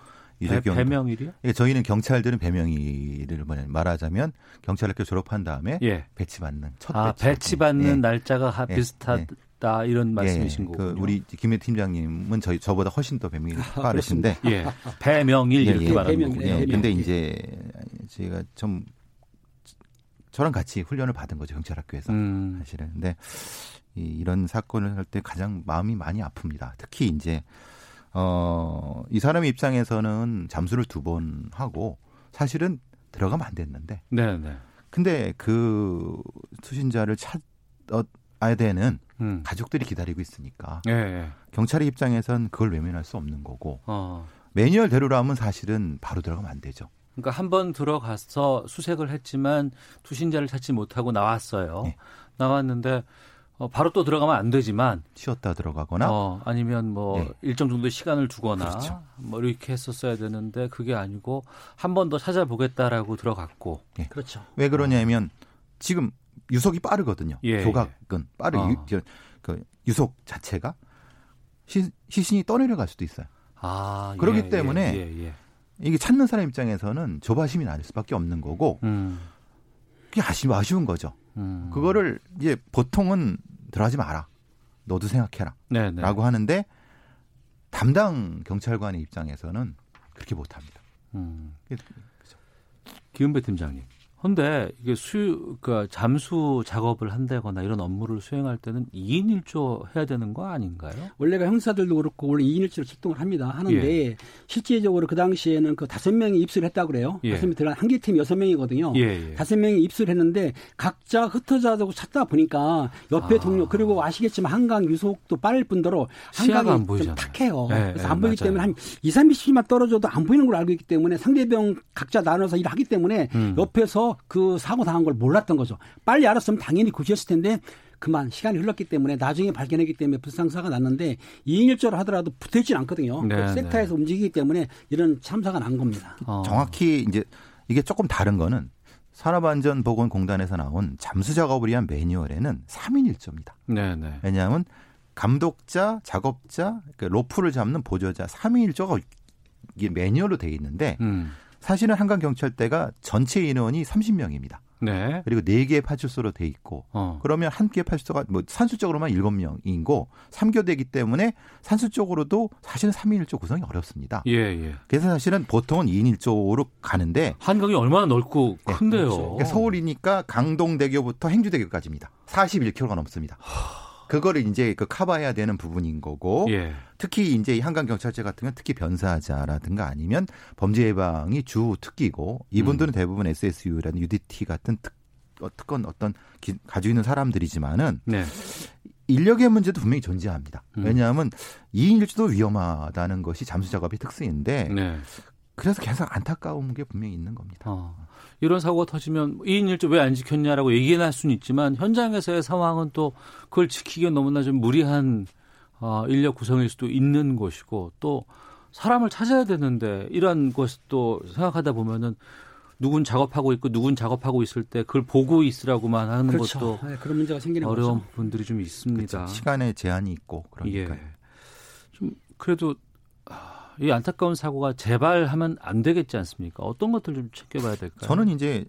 유재국 경위 배명일이요? 예, 저희는 경찰들은 배명일을 말하자면 경찰학교 졸업한 다음에 예. 배치받는 첫 아, 배치. 배치받는 예. 날짜가 하- 예, 비슷하다 이런 말씀이신 예, 거군요. 그 우리 김해 팀장님은 저희 저보다 훨씬 더 배명일이 빠르신데 예. 배명일 예, 이렇게 예. 말하는 배명일, 거군요. 예, 예, 근데 예. 이제 제가 좀 저랑 같이 훈련을 받은 거죠 경찰학교에서 음. 사실은. 근데 이, 이런 사건을 할 때 가장 마음이 많이 아픕니다. 특히 이제 어, 이 사람의 입장에서는 잠수를 두 번 하고 사실은 들어가면 안 됐는데 네, 네. 근데 그 수신자를 찾아야 되는 음. 가족들이 기다리고 있으니까 예, 예. 경찰의 입장에선 그걸 외면할 수 없는 거고 어. 매뉴얼대로라면 사실은 바로 들어가면 안 되죠. 그러니까 한 번 들어가서 수색을 했지만 투신자를 찾지 못하고 나왔어요. 네. 나왔는데 어, 바로 또 들어가면 안 되지만 쉬었다 들어가거나 어, 아니면 뭐 네. 일정 정도 시간을 두거나 그렇죠. 뭐 이렇게 했었어야 되는데 그게 아니고 한 번 더 찾아보겠다라고 들어갔고 그렇죠. 왜 그러냐면 지금 유속이 빠르거든요. 예, 조각은 빠르 어. 유, 그 유속 자체가 시, 시신이 떠내려갈 수도 있어요. 아 그렇기 예, 때문에 예, 예, 예. 이게 찾는 사람 입장에서는 조바심이 날 수밖에 없는 거고 음, 그게 아쉬, 아쉬운 거죠. 음. 그거를 이제 보통은 들어가지 마라. 너도 생각해라. 네, 네. 라고 하는데 담당 경찰관의 입장에서는 그렇게 못합니다. 음. 그죠. 기은배 팀장님. 근데 이게 수, 그 잠수 작업을 한다거나 이런 업무를 수행할 때는 2인 1조 해야 되는 거 아닌가요? 원래가 형사들도 그렇고 원래 2인 1조로 출동을 합니다. 하는데 예. 실제적으로 그 당시에는 그 다섯 명이 입수를 했다고 그래요. 예. 다섯 명이 들어간 한개 팀 여섯 명이거든요. 예, 예. 다섯 명이 입수를 했는데 각자 흩어져서 찾다 보니까 옆에 아. 동료 그리고 아시겠지만 한강 유속도 빠를 뿐더러 한강이 안 좀. 탁해요. 예, 그래서 예, 안 보이기 맞아요. 때문에 한 2, 30씩만 떨어져도 안 보이는 걸 알고 있기 때문에 상대방 각자 나눠서 일을 하기 때문에 음. 옆에서 그 사고 당한 걸 몰랐던 거죠. 빨리 알았으면 당연히 구시했을 텐데 그만 시간이 흘렀기 때문에 나중에 발견했기 때문에 불상사가 났는데 2인 1조를 하더라도 붙어있지는 않거든요. 네, 그 섹터에서 움직이기 때문에 이런 참사가 난 겁니다. 어. 정확히 이제 이게 조금 다른 거는 산업안전보건공단에서 나온 잠수 작업을 위한 매뉴얼에는 3인 1조입니다. 네, 네. 왜냐하면 감독자, 작업자, 그 로프를 잡는 보조자 3인 1조가 이게 매뉴얼로 돼 있는데 음. 사실은 한강 경찰대가 전체 인원이 30명입니다. 네. 그리고 4개의 파출소로 돼 있고 어. 그러면 한 개의 파출소가 뭐 산수적으로만 7명이고 3교대이기 때문에 산수적으로도 사실은 3인 1조 구성이 어렵습니다. 예, 예. 그래서 사실은 보통은 2인 1조로 가는데 한강이 얼마나 넓고 네, 큰데요. 그러니까 서울이니까 강동대교부터 행주대교까지입니다. 41km가 넘습니다. 그거를 이제 그 커버해야 되는 부분인 거고 예. 특히 이제 이 한강 경찰제 같은 경우는 특히 변사자라든가 아니면 범죄 예방이 주 특기고 이분들은 대부분 SSU라는 UDT 같은 특, 어, 특권 어떤 기, 가지고 있는 사람들이지만은 네. 인력의 문제도 분명히 존재합니다. 음. 왜냐하면 2인 1조도 위험하다는 것이 잠수 작업의 특성인데 네. 그래서 계속 안타까운 게 분명히 있는 겁니다. 어. 이런 사고가 터지면 2인 1조 왜 안 지켰냐라고 얘기는 할 수는 있지만 현장에서의 상황은 또 그걸 지키기엔 너무나 좀 무리한 어, 인력 구성일 수도 있는 것이고 또 사람을 찾아야 되는데 이러한 것을 또 생각하다 보면은 누군 작업하고 있고 누군 작업하고 있을 때 그걸 보고 있으라고만 하는 그렇죠. 것도 네, 그런 문제가 생기는 어려운 거죠. 부분들이 좀 있습니다. 그렇죠. 시간의 제한이 있고 예. 그러니까 좀 그래도 아, 이 안타까운 사고가 재발하면 안 되겠지 않습니까? 어떤 것들 좀 챙겨봐야 될까요? 저는 이제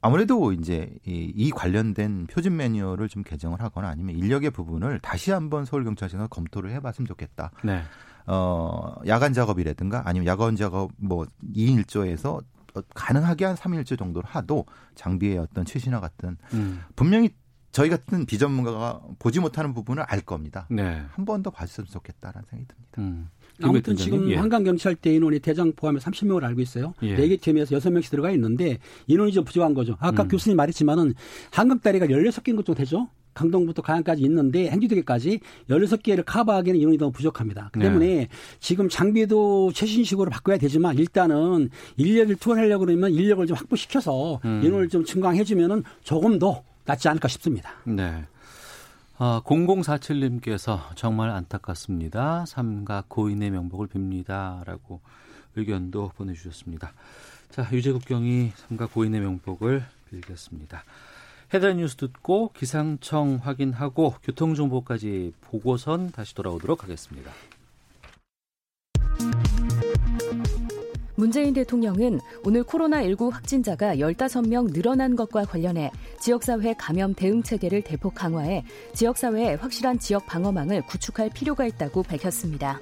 아무래도 이제 이, 이 관련된 표준 매뉴얼을 좀 개정을 하거나 아니면 인력의 부분을 다시 한번 서울경찰청에서 검토를 해봤으면 좋겠다. 네. 어, 야간 작업이라든가 아니면 야간 작업 뭐 2인 1조에서 가능하게 한 3인 1조 정도를 하도 장비의 어떤 최신화 같은 음. 분명히 저희 같은 비전문가가 보지 못하는 부분을 알 겁니다. 네. 한번 더 봤으면 좋겠다라는 생각이 듭니다. 음. 아무튼 지금 예. 한강경찰대 인원이 대장 포함해 30명을 알고 있어요. 예. 네개 팀에서 6명씩 들어가 있는데 인원이 좀 부족한 거죠. 아까 음. 교수님 말했지만은 한강다리가 16개인 것도 되죠. 강동부터 가양까지 있는데 행주대교까지 16개를 커버하기에는 인원이 너무 부족합니다. 그 네. 때문에 지금 장비도 최신식으로 바꿔야 되지만 일단은 인력을 투하하려고 그러면 인력을 좀 확보시켜서 음. 인원을 좀 증강해 주면은 조금 더 낫지 않을까 싶습니다. 네. 아, 0047님께서 정말 안타깝습니다. 삼각 고인의 명복을 빕니다. 라고 의견도 보내주셨습니다. 자, 유재국경이 삼각 고인의 명복을 빌겠습니다. 헤드라인 뉴스 듣고 기상청 확인하고 교통정보까지 보고선 다시 돌아오도록 하겠습니다. 문재인 대통령은 오늘 코로나19 확진자가 15명 늘어난 것과 관련해 지역사회 감염 대응 체계를 대폭 강화해 지역사회에 확실한 지역 방어망을 구축할 필요가 있다고 밝혔습니다.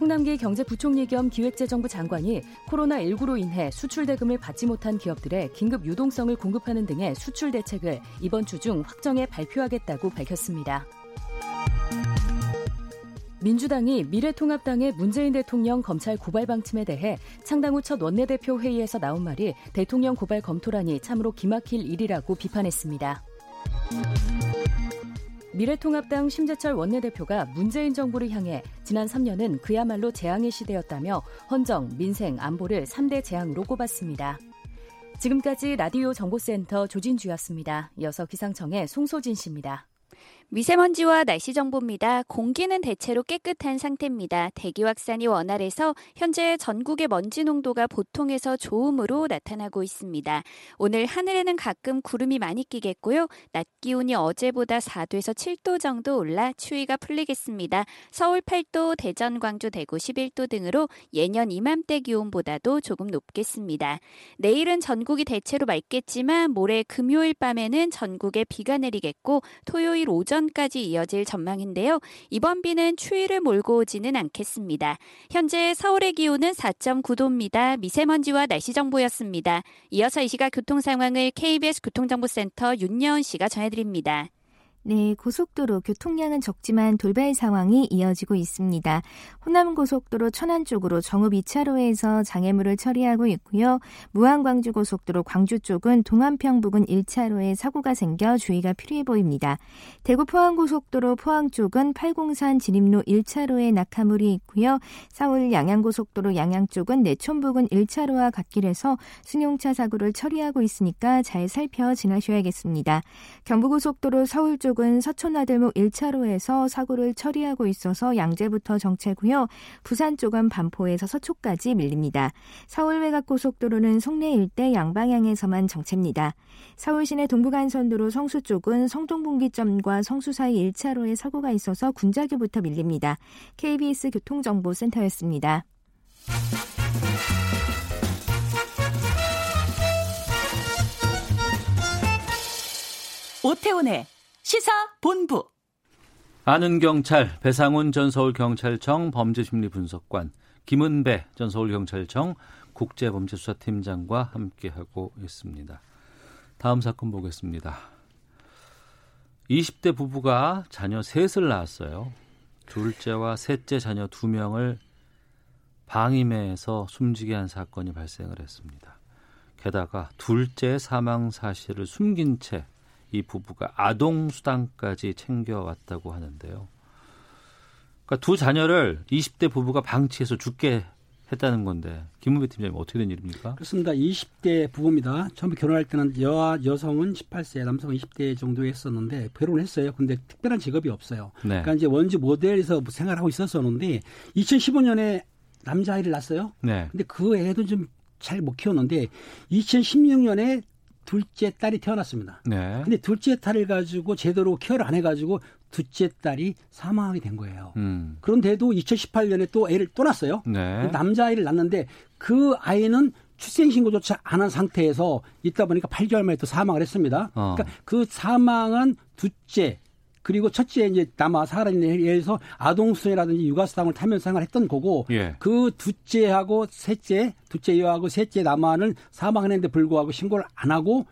홍남기 경제부총리 겸 기획재정부 장관이 코로나19로 인해 수출 대금을 받지 못한 기업들의 긴급 유동성을 공급하는 등의 수출 대책을 이번 주 중 확정해 발표하겠다고 밝혔습니다. 민주당이 미래통합당의 문재인 대통령 검찰 고발 방침에 대해 창당 후 첫 원내대표 회의에서 나온 말이 대통령 고발 검토란이 참으로 기막힐 일이라고 비판했습니다. 미래통합당 심재철 원내대표가 문재인 정부를 향해 지난 3년은 그야말로 재앙의 시대였다며 헌정, 민생, 안보를 3대 재앙으로 꼽았습니다. 지금까지 라디오 정보센터 조진주였습니다. 이어서 기상청의 송소진 씨입니다. 미세먼지와 날씨 정보입니다. 공기는 대체로 깨끗한 상태입니다. 대기 확산이 원활해서 현재 전국의 먼지 농도가 보통에서 좋음으로 나타나고 있습니다. 오늘 하늘에는 가끔 구름이 많이 끼겠고요. 낮 기온이 어제보다 4도에서 7도 정도 올라 추위가 풀리겠습니다. 서울 8도, 대전, 광주, 대구 11도 등으로 예년 이맘때 기온보다도 조금 높겠습니다. 내일은 전국이 대체로 맑겠지만 모레 금요일 밤에는 전국에 비가 내리겠고 토요일 오전 오전까지 이어질 전망인데요. 이번 비는 추위를 몰고 오지는 않겠습니다. 현재 서울의 기온은 4.9도입니다. 미세먼지와 날씨 정보였습니다. 이어서 이 시각 교통 상황을 KBS 교통정보센터 윤여은 씨가 전해드립니다. 네, 고속도로 교통량은 적지만 돌발 상황이 이어지고 있습니다. 호남 고속도로 천안 쪽으로 정읍 2차로에서 장애물을 처리하고 있고요. 무안 광주 고속도로 광주 쪽은 동안평 부근 1차로에 사고가 생겨 주의가 필요해 보입니다. 대구 포항 고속도로 포항 쪽은 팔공산 진입로 1차로에 낙하물이 있고요. 서울 양양 고속도로 양양 쪽은 내촌 부근 1차로와 갓길에서 승용차 사고를 처리하고 있으니까 잘 살펴 지나셔야겠습니다. 경부고속도로 서울 쪽 쪽은 서촌나들목 1차로에서 사고를 처리하고 있어서 양재부터 정체고요. 부산 쪽은 반포에서 서초까지 밀립니다. 서울 외곽 고속도로는 송내 일대 양방향에서만 정체입니다. 서울 시내 동부간선도로 성수 쪽은 성동분기점과 성수 사이 1차로에 사고가 있어서 군자교부터 밀립니다. KBS 교통정보센터였습니다. 오태훈의 시사본부. 아는 경찰 배상훈 전 서울경찰청 범죄심리분석관 김은배 전 서울경찰청 국제범죄수사팀장과 함께하고 있습니다. 다음 사건 보겠습니다. 20대 부부가 자녀 셋을 낳았어요. 둘째와 셋째 자녀 두 명을 방임해서 숨지게 한 사건이 발생을 했습니다. 게다가 둘째 사망 사실을 숨긴 채 이 부부가 아동 수당까지 챙겨왔다고 하는데요. 그러니까 두 자녀를 20대 부부가 방치해서 죽게 했다는 건데 김은배 팀장님 어떻게 된 일입니까? 그렇습니다. 20대 부부입니다. 처음 결혼할 때는 여 여성은 18세, 남성은 20대 정도 했었는데 결혼을 했어요. 근데 특별한 직업이 없어요. 네. 그러니까 이제 원주 모델에서 생활하고 있었었는데 2015년에 남자아이를 낳았어요. 네. 근데 그 애도 좀 잘 못 키웠는데 2016년에 둘째 딸이 태어났습니다. 네. 근데 둘째 딸을 가지고 제대로 케어를 안 해가지고 둘째 딸이 사망하게 된 거예요. 음. 그런데도 2018년에 또 애를 또 낳았어요. 네. 남자아이를 낳는데 그 아이는 출생신고조차 안 한 상태에서 있다 보니까 8개월 만에 또 사망을 했습니다. 어. 그러니까 그 사망한 둘째 그리고 첫째 이제 남아 사람에 의해서 아동수당이라든지 육아수당을 타면서 생활 했던 거고 예. 그 둘째하고 셋째, 둘째 여하고 셋째 남아는 사망했는데 불구하고 신고를 안 하고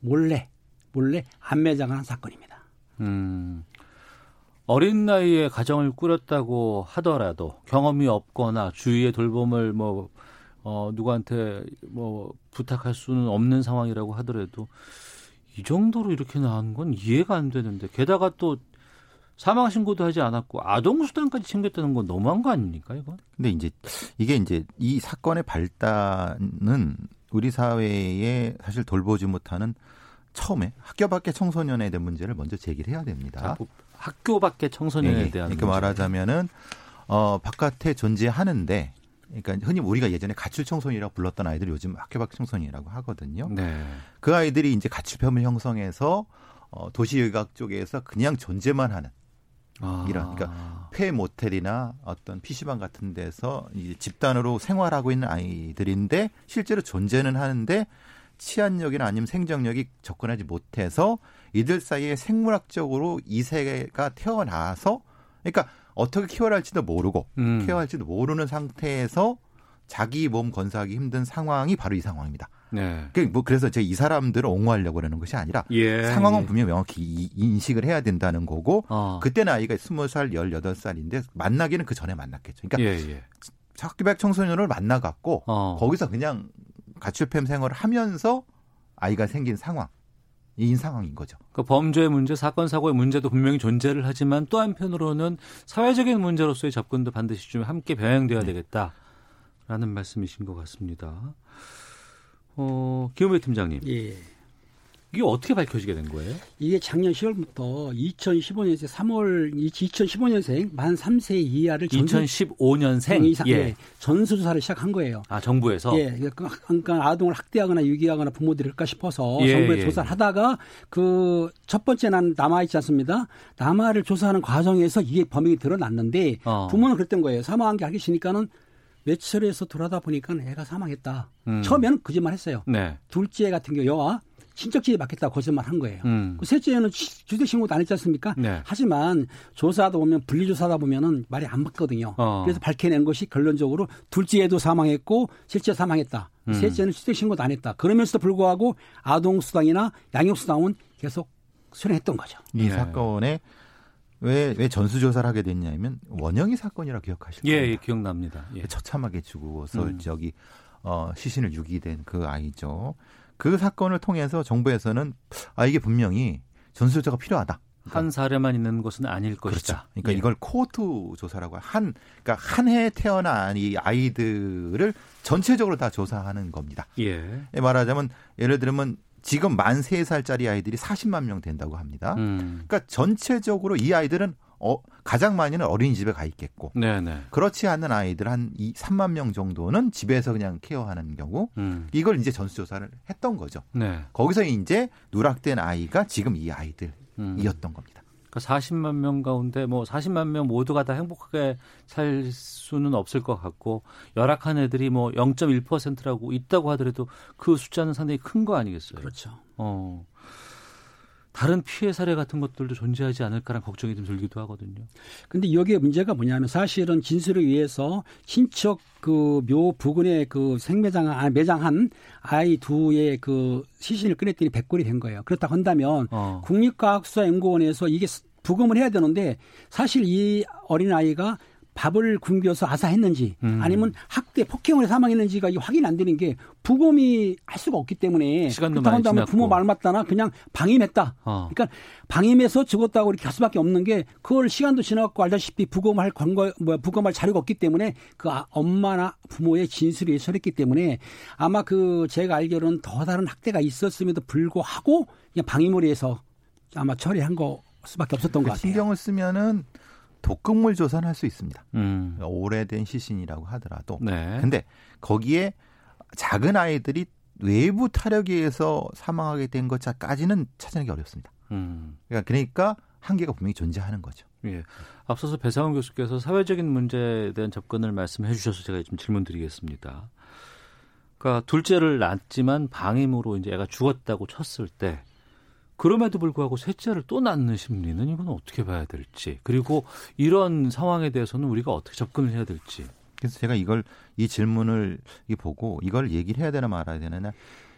몰래 몰래 안매장한 사건입니다. 음. 어린 나이에 가정을 꾸렸다고 하더라도 경험이 없거나 주위의 돌봄을 뭐 어, 누구한테 뭐 부탁할 수는 없는 상황이라고 하더라도 이 정도로 이렇게 나온 건 이해가 안 되는데 게다가 또 사망 신고도 하지 않았고 아동 수당까지 챙겼다는 건 너무한 거 아닙니까 이건? 근데 이제 이게 이제 이 사건의 발단은 우리 사회에 사실 돌보지 못하는 처음에 학교 밖의 청소년에 대한 문제를 먼저 제기를 해야 됩니다. 아, 뭐 학교 밖의 청소년에 네, 대한 이렇게 문제. 말하자면은 어 바깥에 존재하는데 그러니까 흔히 우리가 예전에 가출 청소년이라고 불렀던 아이들이 요즘 학교 밖 청소년이라고 하거든요. 네. 그 아이들이 이제 가출팸을 형성해서 어, 도시의학 쪽에서 그냥 존재만 하는 아. 이런 그러니까 폐 모텔이나 어떤 PC방 같은 데서 이제 집단으로 생활하고 있는 아이들인데 실제로 존재는 하는데 치안력이나 아니면 생존력이 접근하지 못해서 이들 사이에 생물학적으로 이세가 태어나서 그러니까 어떻게 케어를 할지도 모르고 음. 케어할지도 모르는 상태에서 자기 몸 건사하기 힘든 상황이 바로 이 상황입니다. 네. 그뭐 그래서 제가 이 사람들을 옹호하려고 그러는 것이 아니라 예, 상황은 예. 분명 명확히 인식을 해야 된다는 거고 어. 그때는 아이가 스무 살 열여덟 살인데 만나기는 그 전에 만났겠죠. 그러니까 예, 예. 학교백 청소년을 만나갖고 어. 거기서 그냥 가출팸 생활을 하면서 아이가 생긴 상황. 인 상황인 거죠. 그 범죄의 문제, 사건 사고의 문제도 분명히 존재를 하지만 또 한편으로는 사회적인 문제로서의 접근도 반드시 좀 함께 병행돼야 되겠다라는 말씀이신 것 같습니다. 어, 김우배 팀장님. 예. 이게 어떻게 밝혀지게 된 거예요? 이게 작년 10월부터 2015년생 3월 2015년생 만 3세 이하를 2015년생 이상 예. 전수 조사를 시작한 거예요. 아 정부에서 예, 그러니까 아동을 학대하거나 유기하거나 부모들이 할까 싶어서 예, 정부에 예, 조사를 하다가 그 첫 번째 난 남아 있지 않습니다. 남아를 조사하는 과정에서 이게 범행이 드러났는데 어. 부모는 그랬던 거예요. 사망한 게 알기 싫으니까는 며칠에서 돌아다 보니까 애가 사망했다. 음. 처음에는 거짓말 했어요. 네. 둘째 같은 경우와 친척집에 맡겼다고 거짓말 한 거예요. 음. 그 셋째는 주택 신고도 안 했지 않습니까? 네. 하지만 조사하다 보면 분리조사하다 보면은 말이 안 맞거든요. 어. 그래서 밝혀낸 것이 결론적으로 둘째도 사망했고 셋째 사망했다. 음. 셋째는 주택 신고도 안 했다. 그러면서도 불구하고 아동 수당이나 양육 수당은 계속 수령했던 거죠. 이 네. 사건에 왜, 왜 전수조사를 하게 됐냐면 원영이 사건이라 기억하실 예, 겁니다. 예, 기억납니다. 예. 처참하게 죽어서 음. 저기 어, 시신을 유기된 그 아이죠. 그 사건을 통해서 정부에서는 아 이게 분명히 전수조사가 필요하다. 한 사례만 있는 것은 아닐 것이다. 그러니까 예. 이걸 코호트 조사라고 한 그러니까 한해 태어난 이 아이들을 전체적으로 다 조사하는 겁니다. 예. 말하자면 예를 들면 지금 만 3살짜리 아이들이 40만 명 된다고 합니다. 음. 그러니까 전체적으로 이 아이들은 어, 가장 많이는 어린이집에 가 있겠고 네, 네. 그렇지 않은 아이들 한이 3만 명 정도는 집에서 그냥 케어하는 경우 음. 이걸 이제 전수조사를 했던 거죠. 네. 거기서 이제 누락된 아이가 지금 이 아이들이었던 음. 겁니다. 그러니까 40만 명 가운데 뭐 40만 명 모두가 다 행복하게 살 수는 없을 것 같고 열악한 애들이 뭐 0.1%라고 있다고 하더라도 그 숫자는 상당히 큰 거 아니겠어요? 그렇죠. 어. 다른 피해 사례 같은 것들도 존재하지 않을까라는 걱정이 좀 들기도 하거든요. 근데 여기에 문제가 뭐냐면 사실은 진술을 위해서 친척 그 묘 부근에 그 생매장 아, 매장한 아이 두의 그 시신을 꺼냈더니 100골이 된 거예요. 그렇다고 한다면 어. 국립과학수사연구원에서 이게 부검을 해야 되는데 사실 이 어린 아이가 밥을 굶겨서 아사했는지 음. 아니면 학대 폭행으로 사망했는지가 이 확인 안 되는 게 부검이 할 수가 없기 때문에 시간도 그렇다고 많이 지났고. 부모 말 맞다나 그냥 방임했다. 어. 그러니까 방임해서 죽었다고 이렇게 할 수밖에 없는 게 그걸 시간도 지나갖고 알다시피 부검할 권거 뭐야 부검할 자료가 없기 때문에 그 아- 엄마나 부모의 진술이 예설했기 때문에 아마 그 제가 알기로는 더 다른 학대가 있었음에도 불구하고 그냥 방임을 해서 아마 처리한 거 수밖에 없었던 것 같아요. 신경을 쓰면은 독극물 조사는 할 수 있습니다. 음. 오래된 시신이라고 하더라도. 네. 근데 거기에 작은 아이들이 외부 타력에 의해서 사망하게 된 것까지는 찾아내기 어렵습니다. 음. 그러니까, 그러니까 한계가 분명히 존재하는 거죠. 예. 앞서서 배상훈 교수께서 사회적인 문제에 대한 접근을 말씀해 주셔서 제가 좀 질문 드리겠습니다. 그러니까 둘째를 낳았지만 방임으로 이제 애가 죽었다고 쳤을 때 그럼에도 불구하고 셋째를 또 낳는 심리는 이건 어떻게 봐야 될지 그리고 이런 상황에 대해서는 우리가 어떻게 접근을 해야 될지 그래서 제가 이걸 이 질문을 이 보고 이걸 얘기를 해야 되나 말아야 되나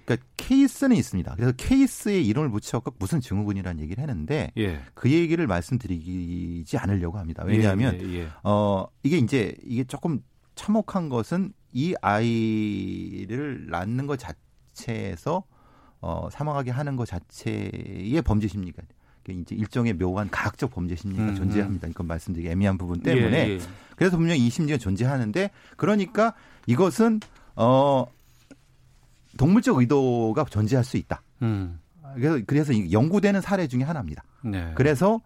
그러니까 케이스는 있습니다. 그래서 케이스에 이름을 붙여갖고 무슨 증후군이라는 얘기를 했는데 예. 그 얘기를 말씀드리지 않으려고 합니다. 왜냐하면 예, 예, 예. 어 이게 이제 이게 조금 참혹한 것은 이 아이를 낳는 것 자체에서 어 사망하게 하는 것 자체의 범죄 심리가 이제 일종의 묘한 가학적 범죄 심리가 음, 존재합니다. 이건 말씀드리기 애매한 부분 때문에 예, 예. 그래서 분명히 이 심리가 존재하는데 그러니까 이것은 어 동물적 의도가 존재할 수 있다. 음. 그래서 그래서 이 연구되는 사례 중에 하나입니다. 네. 그래서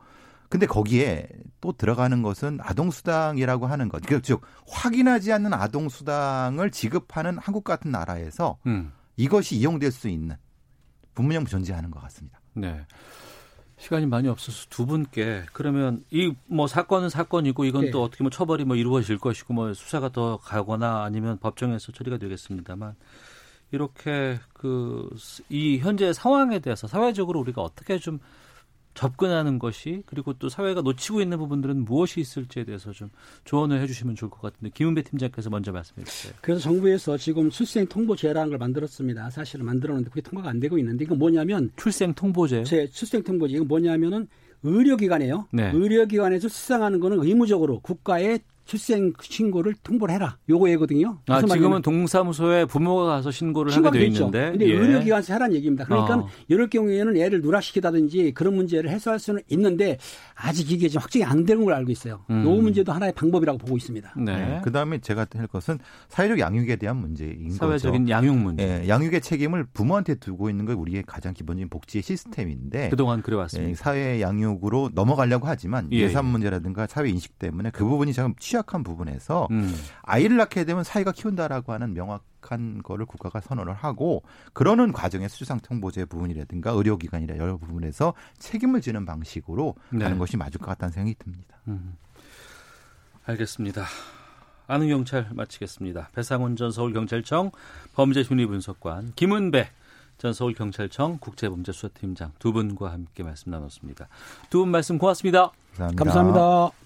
근데 거기에 또 들어가는 것은 아동 수당이라고 하는 것. 그, 즉 확인하지 않는 아동 수당을 지급하는 한국 같은 나라에서 음. 이것이 이용될 수 있는 분명히 존재하는 것 같습니다. 네. 시간이 많이 없어서 두 분께 그러면 이 뭐 사건은 사건이고 이건 네. 또 어떻게 뭐 처벌이 뭐 이루어질 것이고 뭐 수사가 더 가거나 아니면 법정에서 처리가 되겠습니다만 이렇게 그 이 현재 상황에 대해서 사회적으로 우리가 어떻게 좀 접근하는 것이 그리고 또 사회가 놓치고 있는 부분들은 무엇이 있을지에 대해서 좀 조언을 해주시면 좋을 것 같은데 김은배 팀장께서 먼저 말씀해 주세요. 그래서 정부에서 지금 출생 통보제라는 걸 만들었습니다. 사실은 만들었는데 그게 통과가 안 되고 있는데 이건 뭐냐면 출생 통보제. 제 출생 통보제 이건 뭐냐면은 의료기관이에요. 네. 의료기관에서 수상하는 거는 의무적으로 국가에 출생 신고를 통보를 해라. 요거 얘거든요. 아, 지금은 동사무소에 부모가 가서 신고를 하게 돼 됐죠. 있는데. 근데 예. 의료기관에서 하라는 얘기입니다. 그러니까 어. 이럴 경우에는 애를 누락시키다든지 그런 문제를 해소할 수는 있는데 아직 이게 지금 확정이 안 되는 걸 알고 있어요. 음. 요 문제도 하나의 방법이라고 보고 있습니다. 네. 그 다음에 제가 할 것은 사회적 양육에 대한 문제인 사회적인 거죠. 양육 문제. 예, 양육의 책임을 부모한테 두고 있는 게 우리의 가장 기본적인 복지의 시스템인데 그동안 그래왔습니다. 예, 사회 양육으로 넘어가려고 하지만 예, 예산 예. 문제라든가 사회 인식 때문에 그 부분이 참취 약한 부분에서 음. 아이를 낳게 되면 사회가 키운다라고 하는 명확한 거를 국가가 선언을 하고 그러는 과정에 수주상 통보제 부분이라든가 의료기관이라 여러 부분에서 책임을 지는 방식으로 네. 가는 것이 맞을 것 같다는 생각이 듭니다. 음. 알겠습니다. 아는 경찰 마치겠습니다. 배상훈 전 서울경찰청 범죄심리분석관, 김은배 전 서울경찰청 국제범죄수사팀장 두 분과 함께 말씀 나눴습니다. 두 분 말씀 고맙습니다. 감사합니다. 감사합니다.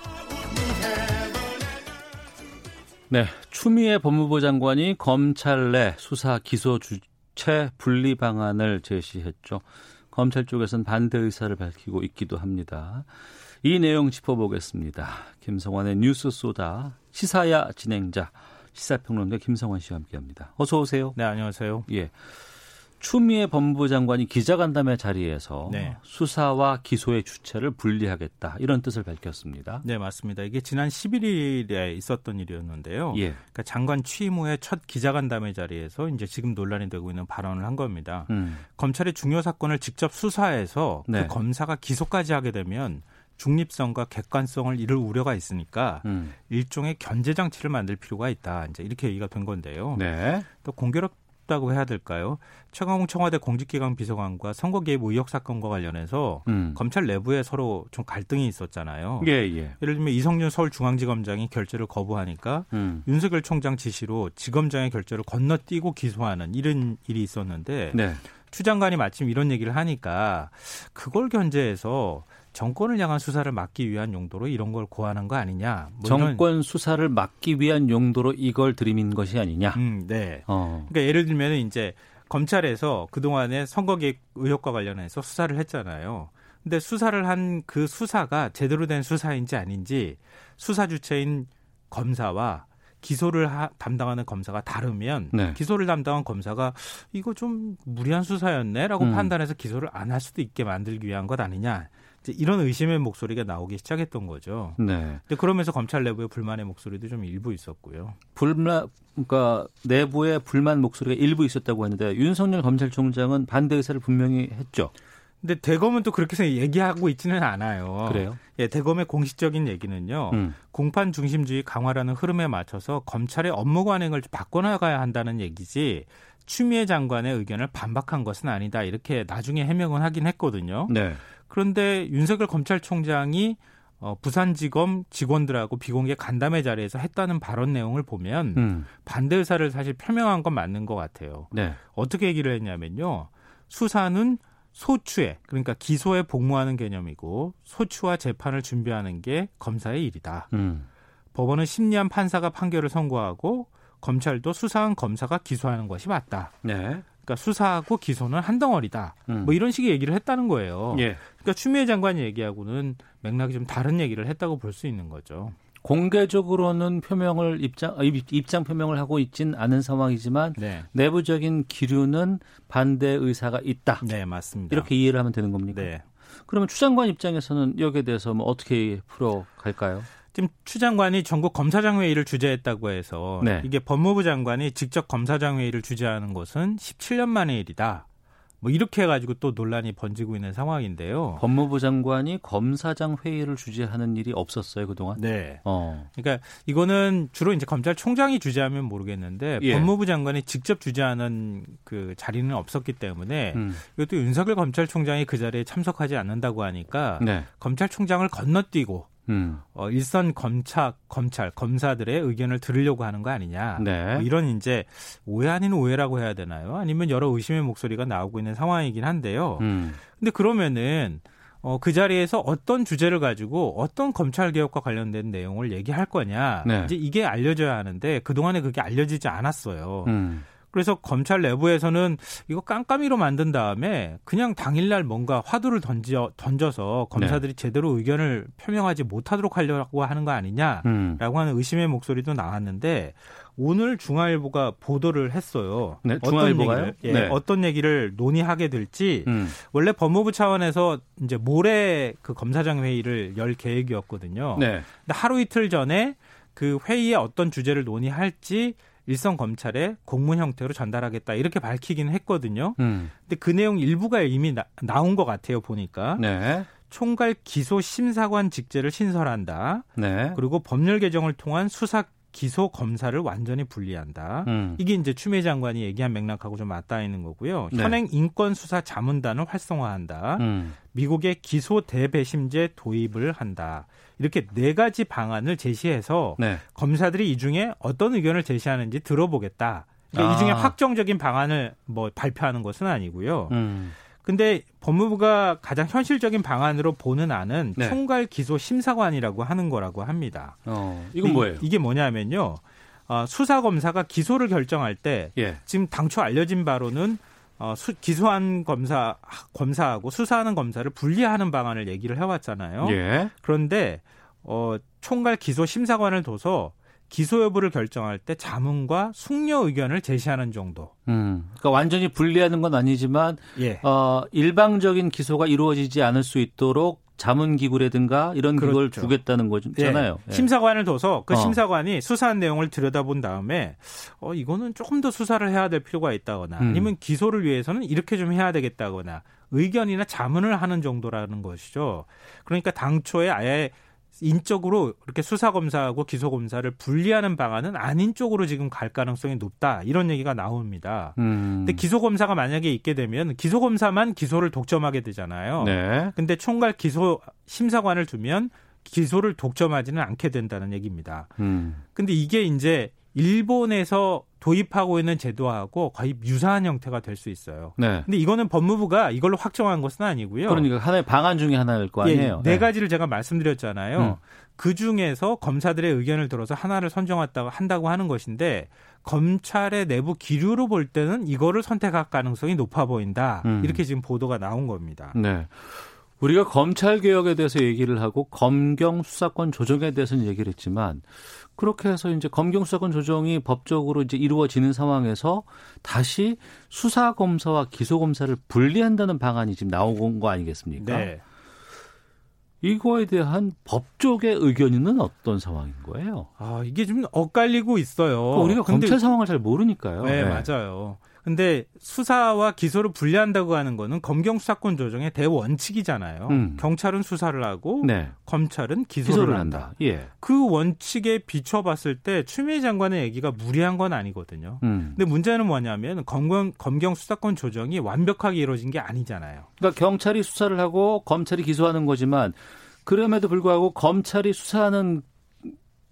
네, 추미애 법무부 장관이 검찰 내 수사 기소 주체 분리 방안을 제시했죠. 검찰 쪽에서는 반대 의사를 밝히고 있기도 합니다. 이 내용 짚어보겠습니다. 김성환의 뉴스 소다 시사야 진행자 시사평론가 김성환 씨와 함께합니다. 어서 오세요. 네, 안녕하세요. 예. 추미애 법무부 장관이 기자간담회 자리에서 네. 수사와 기소의 주체를 분리하겠다 이런 뜻을 밝혔습니다. 네, 맞습니다. 이게 지난 11일에 있었던 일이었는데요. 예. 그러니까 장관 취임 후에 첫 기자간담회 자리에서 이제 지금 논란이 되고 있는 발언을 한 겁니다. 음. 검찰이 중요 사건을 직접 수사해서 네. 그 검사가 기소까지 하게 되면 중립성과 객관성을 잃을 우려가 있으니까 음. 일종의 견제 장치를 만들 필요가 있다. 이제 이렇게 얘기가 된 건데요. 네. 또 공교롭 다고 해야 될까요? 최강욱 청와대 공직기강 비서관과 선거 개입 의혹 사건과 관련해서 음. 검찰 내부에 서로 좀 갈등이 있었잖아요. 예, 예. 예를 들면 이성윤 서울중앙지검장이 결재를 거부하니까 음. 윤석열 총장 지시로 지검장의 결재를 건너뛰고 기소하는 이런 일이 있었는데 네. 추 장관이 마침 이런 얘기를 하니까 그걸 견제해서 정권을 향한 수사를 막기 위한 용도로 이런 걸 고하는 거 아니냐. 뭐 정권 수사를 막기 위한 용도로 이걸 들이민 것이 아니냐. 음, 네. 어. 그러니까 예를 들면 이제 검찰에서 그동안에 선거 개입 의혹과 관련해서 수사를 했잖아요. 근데 수사를 한 그 수사가 제대로 된 수사인지 아닌지 수사 주체인 검사와 기소를 하- 담당하는 검사가 다르면 네. 기소를 담당한 검사가 이거 좀 무리한 수사였네라고 음. 판단해서 기소를 안 할 수도 있게 만들기 위한 것 아니냐. 이런 의심의 목소리가 나오기 시작했던 거죠. 네. 근데 그러면서 검찰 내부의 불만의 목소리도 좀 일부 있었고요. 불만 그러니까 내부에 불만 목소리가 일부 있었다고 했는데 윤석열 검찰총장은 반대 의사를 분명히 했죠. 근데 대검은 또 그렇게 얘기하고 있지는 않아요. 그래요? 예, 대검의 공식적인 얘기는요. 음. 공판 중심주의 강화라는 흐름에 맞춰서 검찰의 업무 관행을 바꿔나가야 한다는 얘기지 추미애 장관의 의견을 반박한 것은 아니다. 이렇게 나중에 해명은 하긴 했거든요. 네. 그런데 윤석열 검찰총장이 어, 부산지검 직원들하고 비공개 간담회 자리에서 했다는 발언 내용을 보면 음. 반대 의사를 사실 표명한 건 맞는 것 같아요. 네. 어떻게 얘기를 했냐면요. 수사는 소추에 그러니까 기소에 복무하는 개념이고 소추와 재판을 준비하는 게 검사의 일이다. 음. 법원은 심리한 판사가 판결을 선고하고 검찰도 수사한 검사가 기소하는 것이 맞다. 네. 그러니까 수사하고 기소는 한 덩어리다. 음. 뭐 이런 식의 얘기를 했다는 거예요. 예. 그러니까 추미애 장관이 얘기하고는 맥락이 좀 다른 얘기를 했다고 볼 수 있는 거죠. 공개적으로는 표명을 입장 아, 입- 입장 표명을 하고 있진 않은 상황이지만 네. 내부적인 기류는 반대 의사가 있다. 네, 맞습니다. 이렇게 이해를 하면 되는 겁니까? 네. 그러면 추 장관 입장에서는 여기에 대해서 뭐 어떻게 풀어 갈까요? 지금 추 장관이 전국 검사장 회의를 주재했다고 해서 네. 이게 법무부 장관이 직접 검사장 회의를 주재하는 것은 17년 만의 일이다. 뭐 이렇게 해가지고 또 논란이 번지고 있는 상황인데요. 법무부 장관이 검사장 회의를 주재하는 일이 없었어요 그동안. 네. 어. 그러니까 이거는 주로 이제 검찰총장이 주재하면 모르겠는데 예. 법무부 장관이 직접 주재하는 그 자리는 없었기 때문에 음. 이것도 윤석열 검찰총장이 그 자리에 참석하지 않는다고 하니까 네. 검찰총장을 건너뛰고 음. 어, 일선 검찰, 검찰, 검사들의 의견을 들으려고 하는 거 아니냐. 네. 뭐 이런 이제 오해 아닌 오해라고 해야 되나요? 아니면 여러 의심의 목소리가 나오고 있는 상황이긴 한데요. 음. 근데 그러면은 어, 그 자리에서 어떤 주제를 가지고 어떤 검찰 개혁과 관련된 내용을 얘기할 거냐. 네. 이제 이게 알려져야 하는데 그동안에 그게 알려지지 않았어요. 음. 그래서 검찰 내부에서는 이거 깜깜이로 만든 다음에 그냥 당일날 뭔가 화두를 던져, 던져서 검사들이 네. 제대로 의견을 표명하지 못하도록 하려고 하는 거 아니냐라고 음. 하는 의심의 목소리도 나왔는데 오늘 중앙일보가 보도를 했어요. 네, 어떤 중앙일보가요? 얘기를, 예, 네. 어떤 얘기를 논의하게 될지 음. 원래 법무부 차원에서 이제 모레 그 검사장 회의를 열 계획이었거든요. 네. 근데 하루 이틀 전에 그 회의에 어떤 주제를 논의할지 일선 검찰에 공문 형태로 전달하겠다 이렇게 밝히긴 했거든요. 음. 근데 그 내용 일부가 이미 나, 나온 것 같아요 보니까 네. 총괄 기소 심사관 직제를 신설한다. 네. 그리고 법률 개정을 통한 수사 기소 검사를 완전히 분리한다. 음. 이게 이제 추미애 장관이 얘기한 맥락하고 좀 맞닿아 있는 거고요. 네. 현행 인권 수사 자문단을 활성화한다. 음. 미국의 기소 대배심제 도입을 한다. 이렇게 네 가지 방안을 제시해서 네. 검사들이 이 중에 어떤 의견을 제시하는지 들어보겠다. 그러니까 아. 이 중에 확정적인 방안을 뭐 발표하는 것은 아니고요. 음. 근데 법무부가 가장 현실적인 방안으로 보는 안은 네. 총괄 기소 심사관이라고 하는 거라고 합니다. 어, 이건 뭐예요? 이, 게 뭐냐면요. 어, 수사 검사가 기소를 결정할 때 예. 지금 당초 알려진 바로는 어, 수, 기소한 검사 검사하고 수사하는 검사를 분리하는 방안을 얘기를 해왔잖아요. 예. 그런데 어, 총괄 기소 심사관을 둬서 기소 여부를 결정할 때 자문과 숙려 의견을 제시하는 정도. 음. 그러니까 완전히 분리하는 건 아니지만 예. 어, 일방적인 기소가 이루어지지 않을 수 있도록 자문 기구라든가 이런 기구를 그렇죠. 두겠다는 거잖아요. 예. 심사관을 둬서 그 어. 심사관이 수사한 내용을 들여다본 다음에 어 이거는 조금 더 수사를 해야 될 필요가 있다거나 음. 아니면 기소를 위해서는 이렇게 좀 해야 되겠다거나 의견이나 자문을 하는 정도라는 것이죠. 그러니까 당초에 아예 인적으로 이렇게 수사 검사하고 기소 검사를 분리하는 방안은 아닌 쪽으로 지금 갈 가능성이 높다 이런 얘기가 나옵니다. 음. 근데 기소 검사가 만약에 있게 되면 기소 검사만 기소를 독점하게 되잖아요. 네. 근데 총괄 기소 심사관을 두면 기소를 독점하지는 않게 된다는 얘기입니다. 음. 근데 이게 이제 일본에서 도입하고 있는 제도하고 거의 유사한 형태가 될 수 있어요. 네. 근데 이거는 법무부가 이걸로 확정한 것은 아니고요. 그러니까 하나의 방안 중에 하나일 거 예, 아니에요. 네 가지를 제가 말씀드렸잖아요. 음. 그 중에서 검사들의 의견을 들어서 하나를 선정했다고 한다고 하는 것인데 검찰의 내부 기류로 볼 때는 이거를 선택할 가능성이 높아 보인다. 음. 이렇게 지금 보도가 나온 겁니다. 네. 우리가 검찰 개혁에 대해서 얘기를 하고 검경 수사권 조정에 대해서는 얘기를 했지만 그렇게 해서 이제 검경 수사권 조정이 법적으로 이제 이루어지는 상황에서 다시 수사 검사와 기소 검사를 분리한다는 방안이 지금 나온 거 아니겠습니까? 네. 이거에 대한 법적의 의견은 어떤 상황인 거예요? 아, 이게 좀 엇갈리고 있어요. 그러니까 우리가 검찰 상황을 잘 모르니까요. 네, 맞아요. 근데 수사와 기소를 분리한다고 하는 거는 검경 수사권 조정의 대원칙이잖아요. 음. 경찰은 수사를 하고 네. 검찰은 기소를, 기소를 한다. 한다. 예. 그 원칙에 비춰봤을 때 추미애 장관의 얘기가 무리한 건 아니거든요. 음. 근데 문제는 뭐냐면 검경, 검경 수사권 조정이 완벽하게 이루어진 게 아니잖아요. 그러니까 경찰이 수사를 하고 검찰이 기소하는 거지만 그럼에도 불구하고 검찰이 수사하는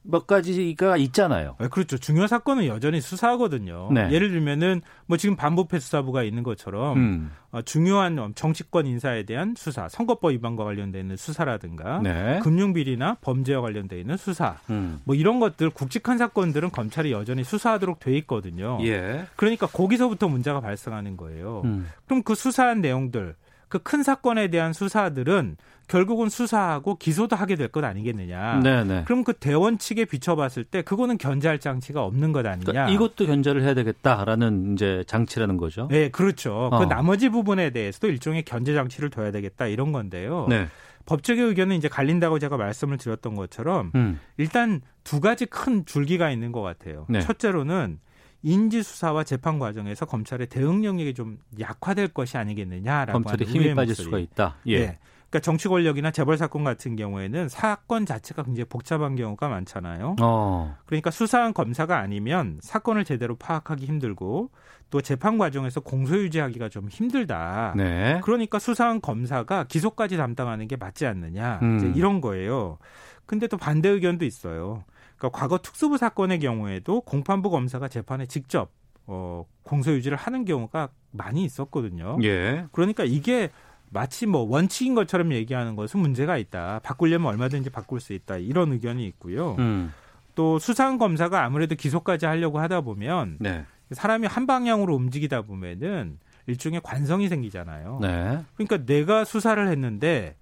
몇 가지가 있잖아요. 네, 그렇죠. 중요 사건은 여전히 수사하거든요. 네. 예를 들면은 뭐 지금 반부패 수사부가 있는 것처럼 음. 어, 중요한 정치권 인사에 대한 수사, 선거법 위반과 관련돼 있는 수사라든가 네. 금융 비리나 범죄와 관련돼 있는 수사, 음. 뭐 이런 것들 굵직한 사건들은 검찰이 여전히 수사하도록 돼 있거든요. 예. 그러니까 거기서부터 문제가 발생하는 거예요. 음. 그럼 그 수사한 내용들, 그 큰 사건에 대한 수사들은 결국은 수사하고 기소도 하게 될 것 아니겠느냐. 네네. 그럼 그 대원칙에 비춰봤을 때 그거는 견제할 장치가 없는 것 아니냐. 그러니까 이것도 견제를 해야 되겠다라는 이제 장치라는 거죠. 네, 그렇죠. 어. 그 나머지 부분에 대해서도 일종의 견제 장치를 둬야 되겠다 이런 건데요. 네. 법적의 의견은 이제 갈린다고 제가 말씀을 드렸던 것처럼 음. 일단 두 가지 큰 줄기가 있는 것 같아요. 네. 첫째로는 인지 수사와 재판 과정에서 검찰의 대응 능력이 좀 약화될 것이 아니겠느냐라고 검찰의 하는 힘이 빠질 목소리. 수가 있다. 예. 예. 그러니까 정치 권력이나 재벌 사건 같은 경우에는 사건 자체가 굉장히 복잡한 경우가 많잖아요. 어. 그러니까 수사한 검사가 아니면 사건을 제대로 파악하기 힘들고 또 재판 과정에서 공소 유지하기가 좀 힘들다. 네. 그러니까 수사한 검사가 기소까지 담당하는 게 맞지 않느냐. 음. 이제 이런 거예요. 근데 또 반대 의견도 있어요. 그러니까 과거 특수부 사건의 경우에도 공판부 검사가 재판에 직접 어, 공소 유지를 하는 경우가 많이 있었거든요. 예. 그러니까 이게 마치 뭐 원칙인 것처럼 얘기하는 것은 문제가 있다. 바꾸려면 얼마든지 바꿀 수 있다. 이런 의견이 있고요. 음. 또 수사한 검사가 아무래도 기소까지 하려고 하다 보면 네. 사람이 한 방향으로 움직이다 보면은 일종의 관성이 생기잖아요. 네. 그러니까 내가 수사를 했는데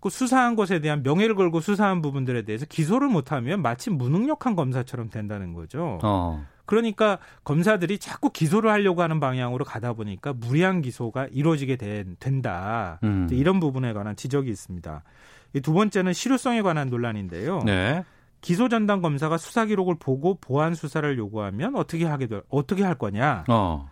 그 수사한 것에 대한 명예를 걸고 수사한 부분들에 대해서 기소를 못하면 마치 무능력한 검사처럼 된다는 거죠. 어. 그러니까 검사들이 자꾸 기소를 하려고 하는 방향으로 가다 보니까 무리한 기소가 이루어지게 된, 된다. 음. 이런 부분에 관한 지적이 있습니다. 이두 번째는 실효성에 관한 논란인데요. 네. 기소 전담 검사가 수사 기록을 보고 보완 수사를 요구하면 어떻게 하게 될 어떻게 할 거냐? 어.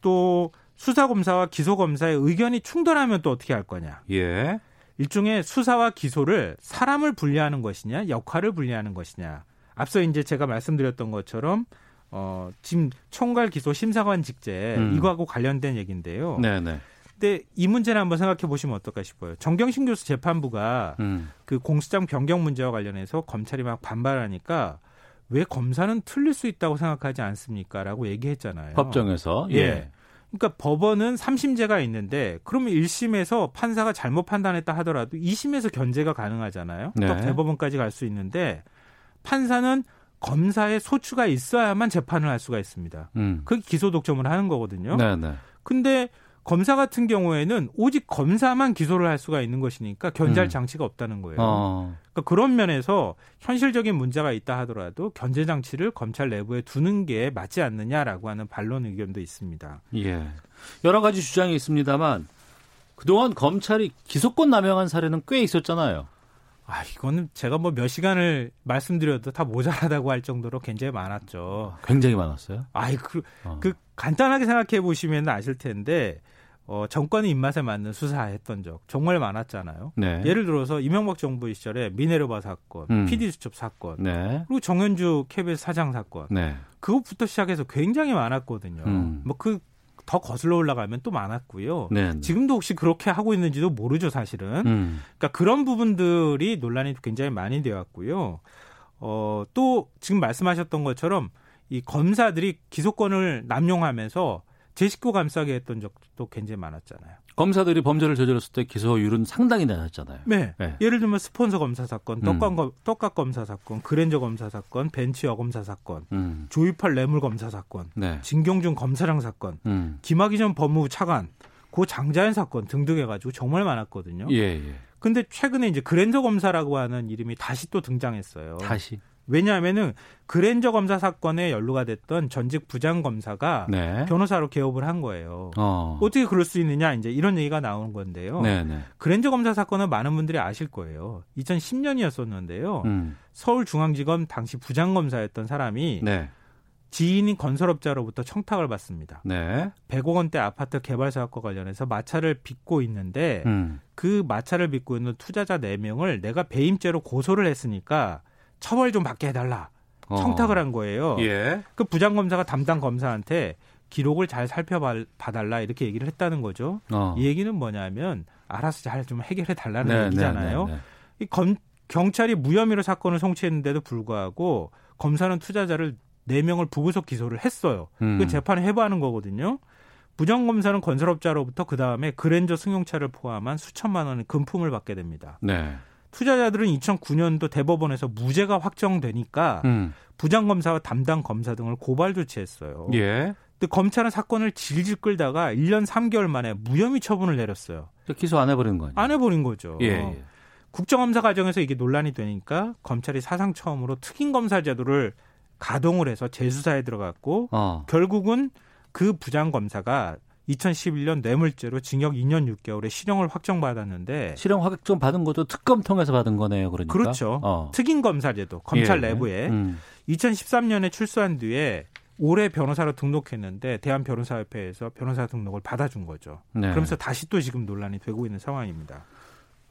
또 수사 검사와 기소 검사의 의견이 충돌하면 또 어떻게 할 거냐? 예. 일종의 수사와 기소를 사람을 분리하는 것이냐, 역할을 분리하는 것이냐. 앞서 이제 제가 말씀드렸던 것처럼 어, 지금 총괄 기소 심사관 직제 음. 이거하고 관련된 얘기인데요. 네, 네. 근데 이 문제는 한번 생각해 보시면 어떨까 싶어요. 정경심 교수 재판부가 음. 그 공수장 변경 문제와 관련해서 검찰이 막 반발하니까 왜 검사는 틀릴 수 있다고 생각하지 않습니까?라고 얘기했잖아요. 법정에서 예. 예. 그러니까 법원은 3심제가 있는데 그러면 1심에서 판사가 잘못 판단했다 하더라도 2심에서 견제가 가능하잖아요. 네. 또 대법원까지 갈 수 있는데 판사는 검사의 소추가 있어야만 재판을 할 수가 있습니다. 음. 그게 기소 독점을 하는 거거든요. 네, 네. 근데 검사 같은 경우에는 오직 검사만 기소를 할 수가 있는 것이니까 견제할 음. 장치가 없다는 거예요. 어. 그러니까 그런 면에서 현실적인 문제가 있다 하더라도 견제 장치를 검찰 내부에 두는 게 맞지 않느냐라고 하는 반론 의견도 있습니다. 예. 여러 가지 주장이 있습니다만 그동안 검찰이 기소권 남용한 사례는 꽤 있었잖아요. 아, 이거는 제가 뭐 몇 시간을 말씀드려도 다 모자라다고 할 정도로 굉장히 많았죠. 굉장히 많았어요. 아이, 그, 어. 그 간단하게 생각해 보시면 아실 텐데, 어, 정권의 입맛에 맞는 수사했던 적 정말 많았잖아요. 네. 예를 들어서 이명박 정부 시절에 미네르바 사건, 음. PD수첩 사건, 네. 그리고 정현주 KBS 사장 사건, 네. 그것부터 시작해서 굉장히 많았거든요. 음. 뭐그 더 거슬러 올라가면 또 많았고요. 네. 네. 지금도 혹시 그렇게 하고 있는지도 모르죠, 사실은. 음. 그러니까 그런 부분들이 논란이 굉장히 많이 되었고요. 어, 또 지금 말씀하셨던 것처럼 이 검사들이 기소권을 남용하면서 제 식구 감싸게 했던 적도 굉장히 많았잖아요. 검사들이 범죄를 저질렀을 때 기소율은 상당히 낮았잖아요. 네. 네. 예를 들면 스폰서 검사 사건, 음. 떡값, 검사 사건, 그랜저 검사 사건, 벤치 여검사 사건, 음. 조이팔 뇌물 검사 사건, 네. 진경준 검사장 사건, 음. 김학의 전 법무부 차관, 고 장자연 사건 등등 해가지고 정말 많았거든요. 예, 예. 근데 최근에 이제 그랜저 검사라고 하는 이름이 다시 또 등장했어요. 다시. 왜냐하면은 그랜저 검사 사건에 연루가 됐던 전직 부장 검사가 네. 변호사로 개업을 한 거예요. 어. 어떻게 그럴 수 있느냐 이제 이런 얘기가 나오는 건데요. 네, 네. 그랜저 검사 사건은 많은 분들이 아실 거예요. 2010년이었었는데요. 음. 서울중앙지검 당시 부장 검사였던 사람이 네. 지인인 건설업자로부터 청탁을 받습니다. 네. 100억 원대 아파트 개발 사업과 관련해서 마차를 빚고 있는데 음. 그 마차를 빚고 있는 투자자 4명을 내가 배임죄로 고소를 했으니까 처벌 좀 받게 해달라. 어. 청탁을 한 거예요. 예. 그 부장검사가 담당 검사한테 기록을 잘 살펴봐달라 이렇게 얘기를 했다는 거죠. 어. 이 얘기는 뭐냐면 알아서 잘 좀 해결해 달라는 네, 얘기잖아요. 네, 네, 네. 이 검, 경찰이 무혐의로 사건을 송치했는데도 불구하고 검사는 투자자를 4명을 부구속 기소를 했어요. 음. 그 재판을 해부하는 거거든요. 부정검사는 건설업자로부터 그 다음에 그랜저 승용차를 포함한 수천만 원의 금품을 받게 됩니다. 네. 투자자들은 2009년도 대법원에서 무죄가 확정되니까 음. 부장검사와 담당 검사 등을 고발 조치했어요. 예. 근데 검찰은 사건을 질질 끌다가 1년 3개월 만에 무혐의 처분을 내렸어요. 기소 안 해버린 거 아니에요? 안 해버린 거죠. 예, 예. 국정감사 과정에서 이게 논란이 되니까 검찰이 사상 처음으로 특임검사 제도를 가동을 해서 재수사에 들어갔고 어. 결국은 그 부장검사가 2011년 뇌물죄로 징역 2년 6개월의 실형을 확정받았는데 실형 확정 받은 것도 특검 통해서 받은 거네요. 그러니까. 그렇죠. 어. 특임 검사제도 검찰 예. 내부에 음. 2013년에 출소한 뒤에 올해 변호사로 등록했는데 대한 변호사협회에서 변호사 등록을 받아준 거죠. 네. 그러면서 다시 또 지금 논란이 되고 있는 상황입니다.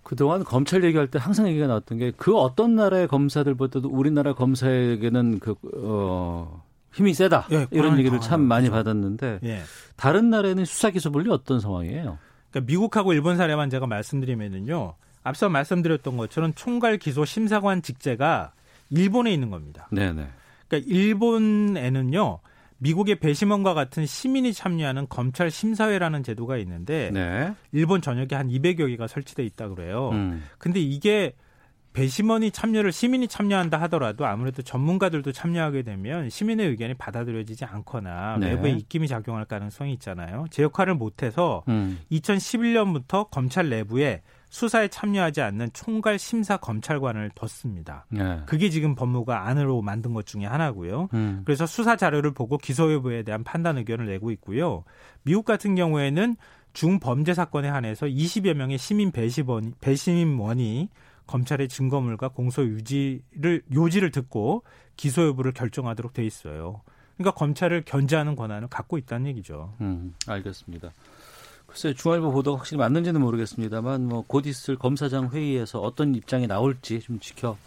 그동안 검찰 얘기할 때 항상 얘기가 나왔던 게 그 어떤 나라의 검사들보다도 우리나라 검사에게는 그, 어, 힘이 세다. 예, 이런 얘기를 참. 많이 받았는데 예. 다른 나라에는 수사 기소분리 어떤 상황이에요? 그러니까 미국하고 일본 사례만 제가 말씀드리면은요. 앞서 말씀드렸던 것처럼 총괄 기소 심사관 직제가 일본에 있는 겁니다. 네네. 그러니까 일본에는요. 미국의 배심원과 같은 시민이 참여하는 검찰 심사회라는 제도가 있는데 네. 일본 전역에 한 200여 개가 설치돼 있다 그래요. 음. 근데 이게 배심원이 참여를 시민이 참여한다 하더라도 아무래도 전문가들도 참여하게 되면 시민의 의견이 받아들여지지 않거나 네. 내부에 입김이 작용할 가능성이 있잖아요. 제 역할을 못해서 음. 2011년부터 검찰 내부에 수사에 참여하지 않는 총괄 심사 검찰관을 뒀습니다. 네. 그게 지금 법무가 안으로 만든 것 중에 하나고요. 음. 그래서 수사 자료를 보고 기소 여부에 대한 판단 의견을 내고 있고요. 미국 같은 경우에는 중범죄 사건에 한해서 20여 명의 시민 배심원, 배심원이 검찰의 증거물과 공소 유지를 요지를 듣고 기소 여부를 결정하도록 돼 있어요. 그러니까 검찰을 견제하는 권한을 갖고 있다는 얘기죠. 음, 알겠습니다. 글쎄 중앙일보 보도가 확실히 맞는지는 모르겠습니다만 뭐 곧 있을 검사장 회의에서 어떤 입장이 나올지 좀 지켜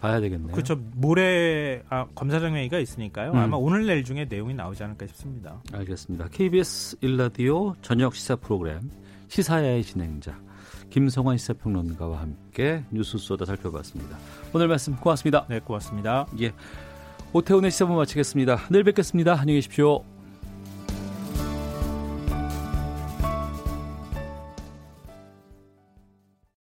봐야 되겠네요. 그렇죠. 모레 아, 검사장 회의가 있으니까요. 음. 아마 오늘 내일 중에 내용이 나오지 않을까 싶습니다. 알겠습니다. KBS 일라디오 저녁 시사 프로그램 시사야의 진행자 김성환 시사평론가와 함께 뉴스 쏘다 살펴봤습니다. 오늘 말씀 고맙습니다. 네, 고맙습니다. 예. 오태훈의 시사분 마치겠습니다. 내일 뵙겠습니다. 안녕히 계십시오.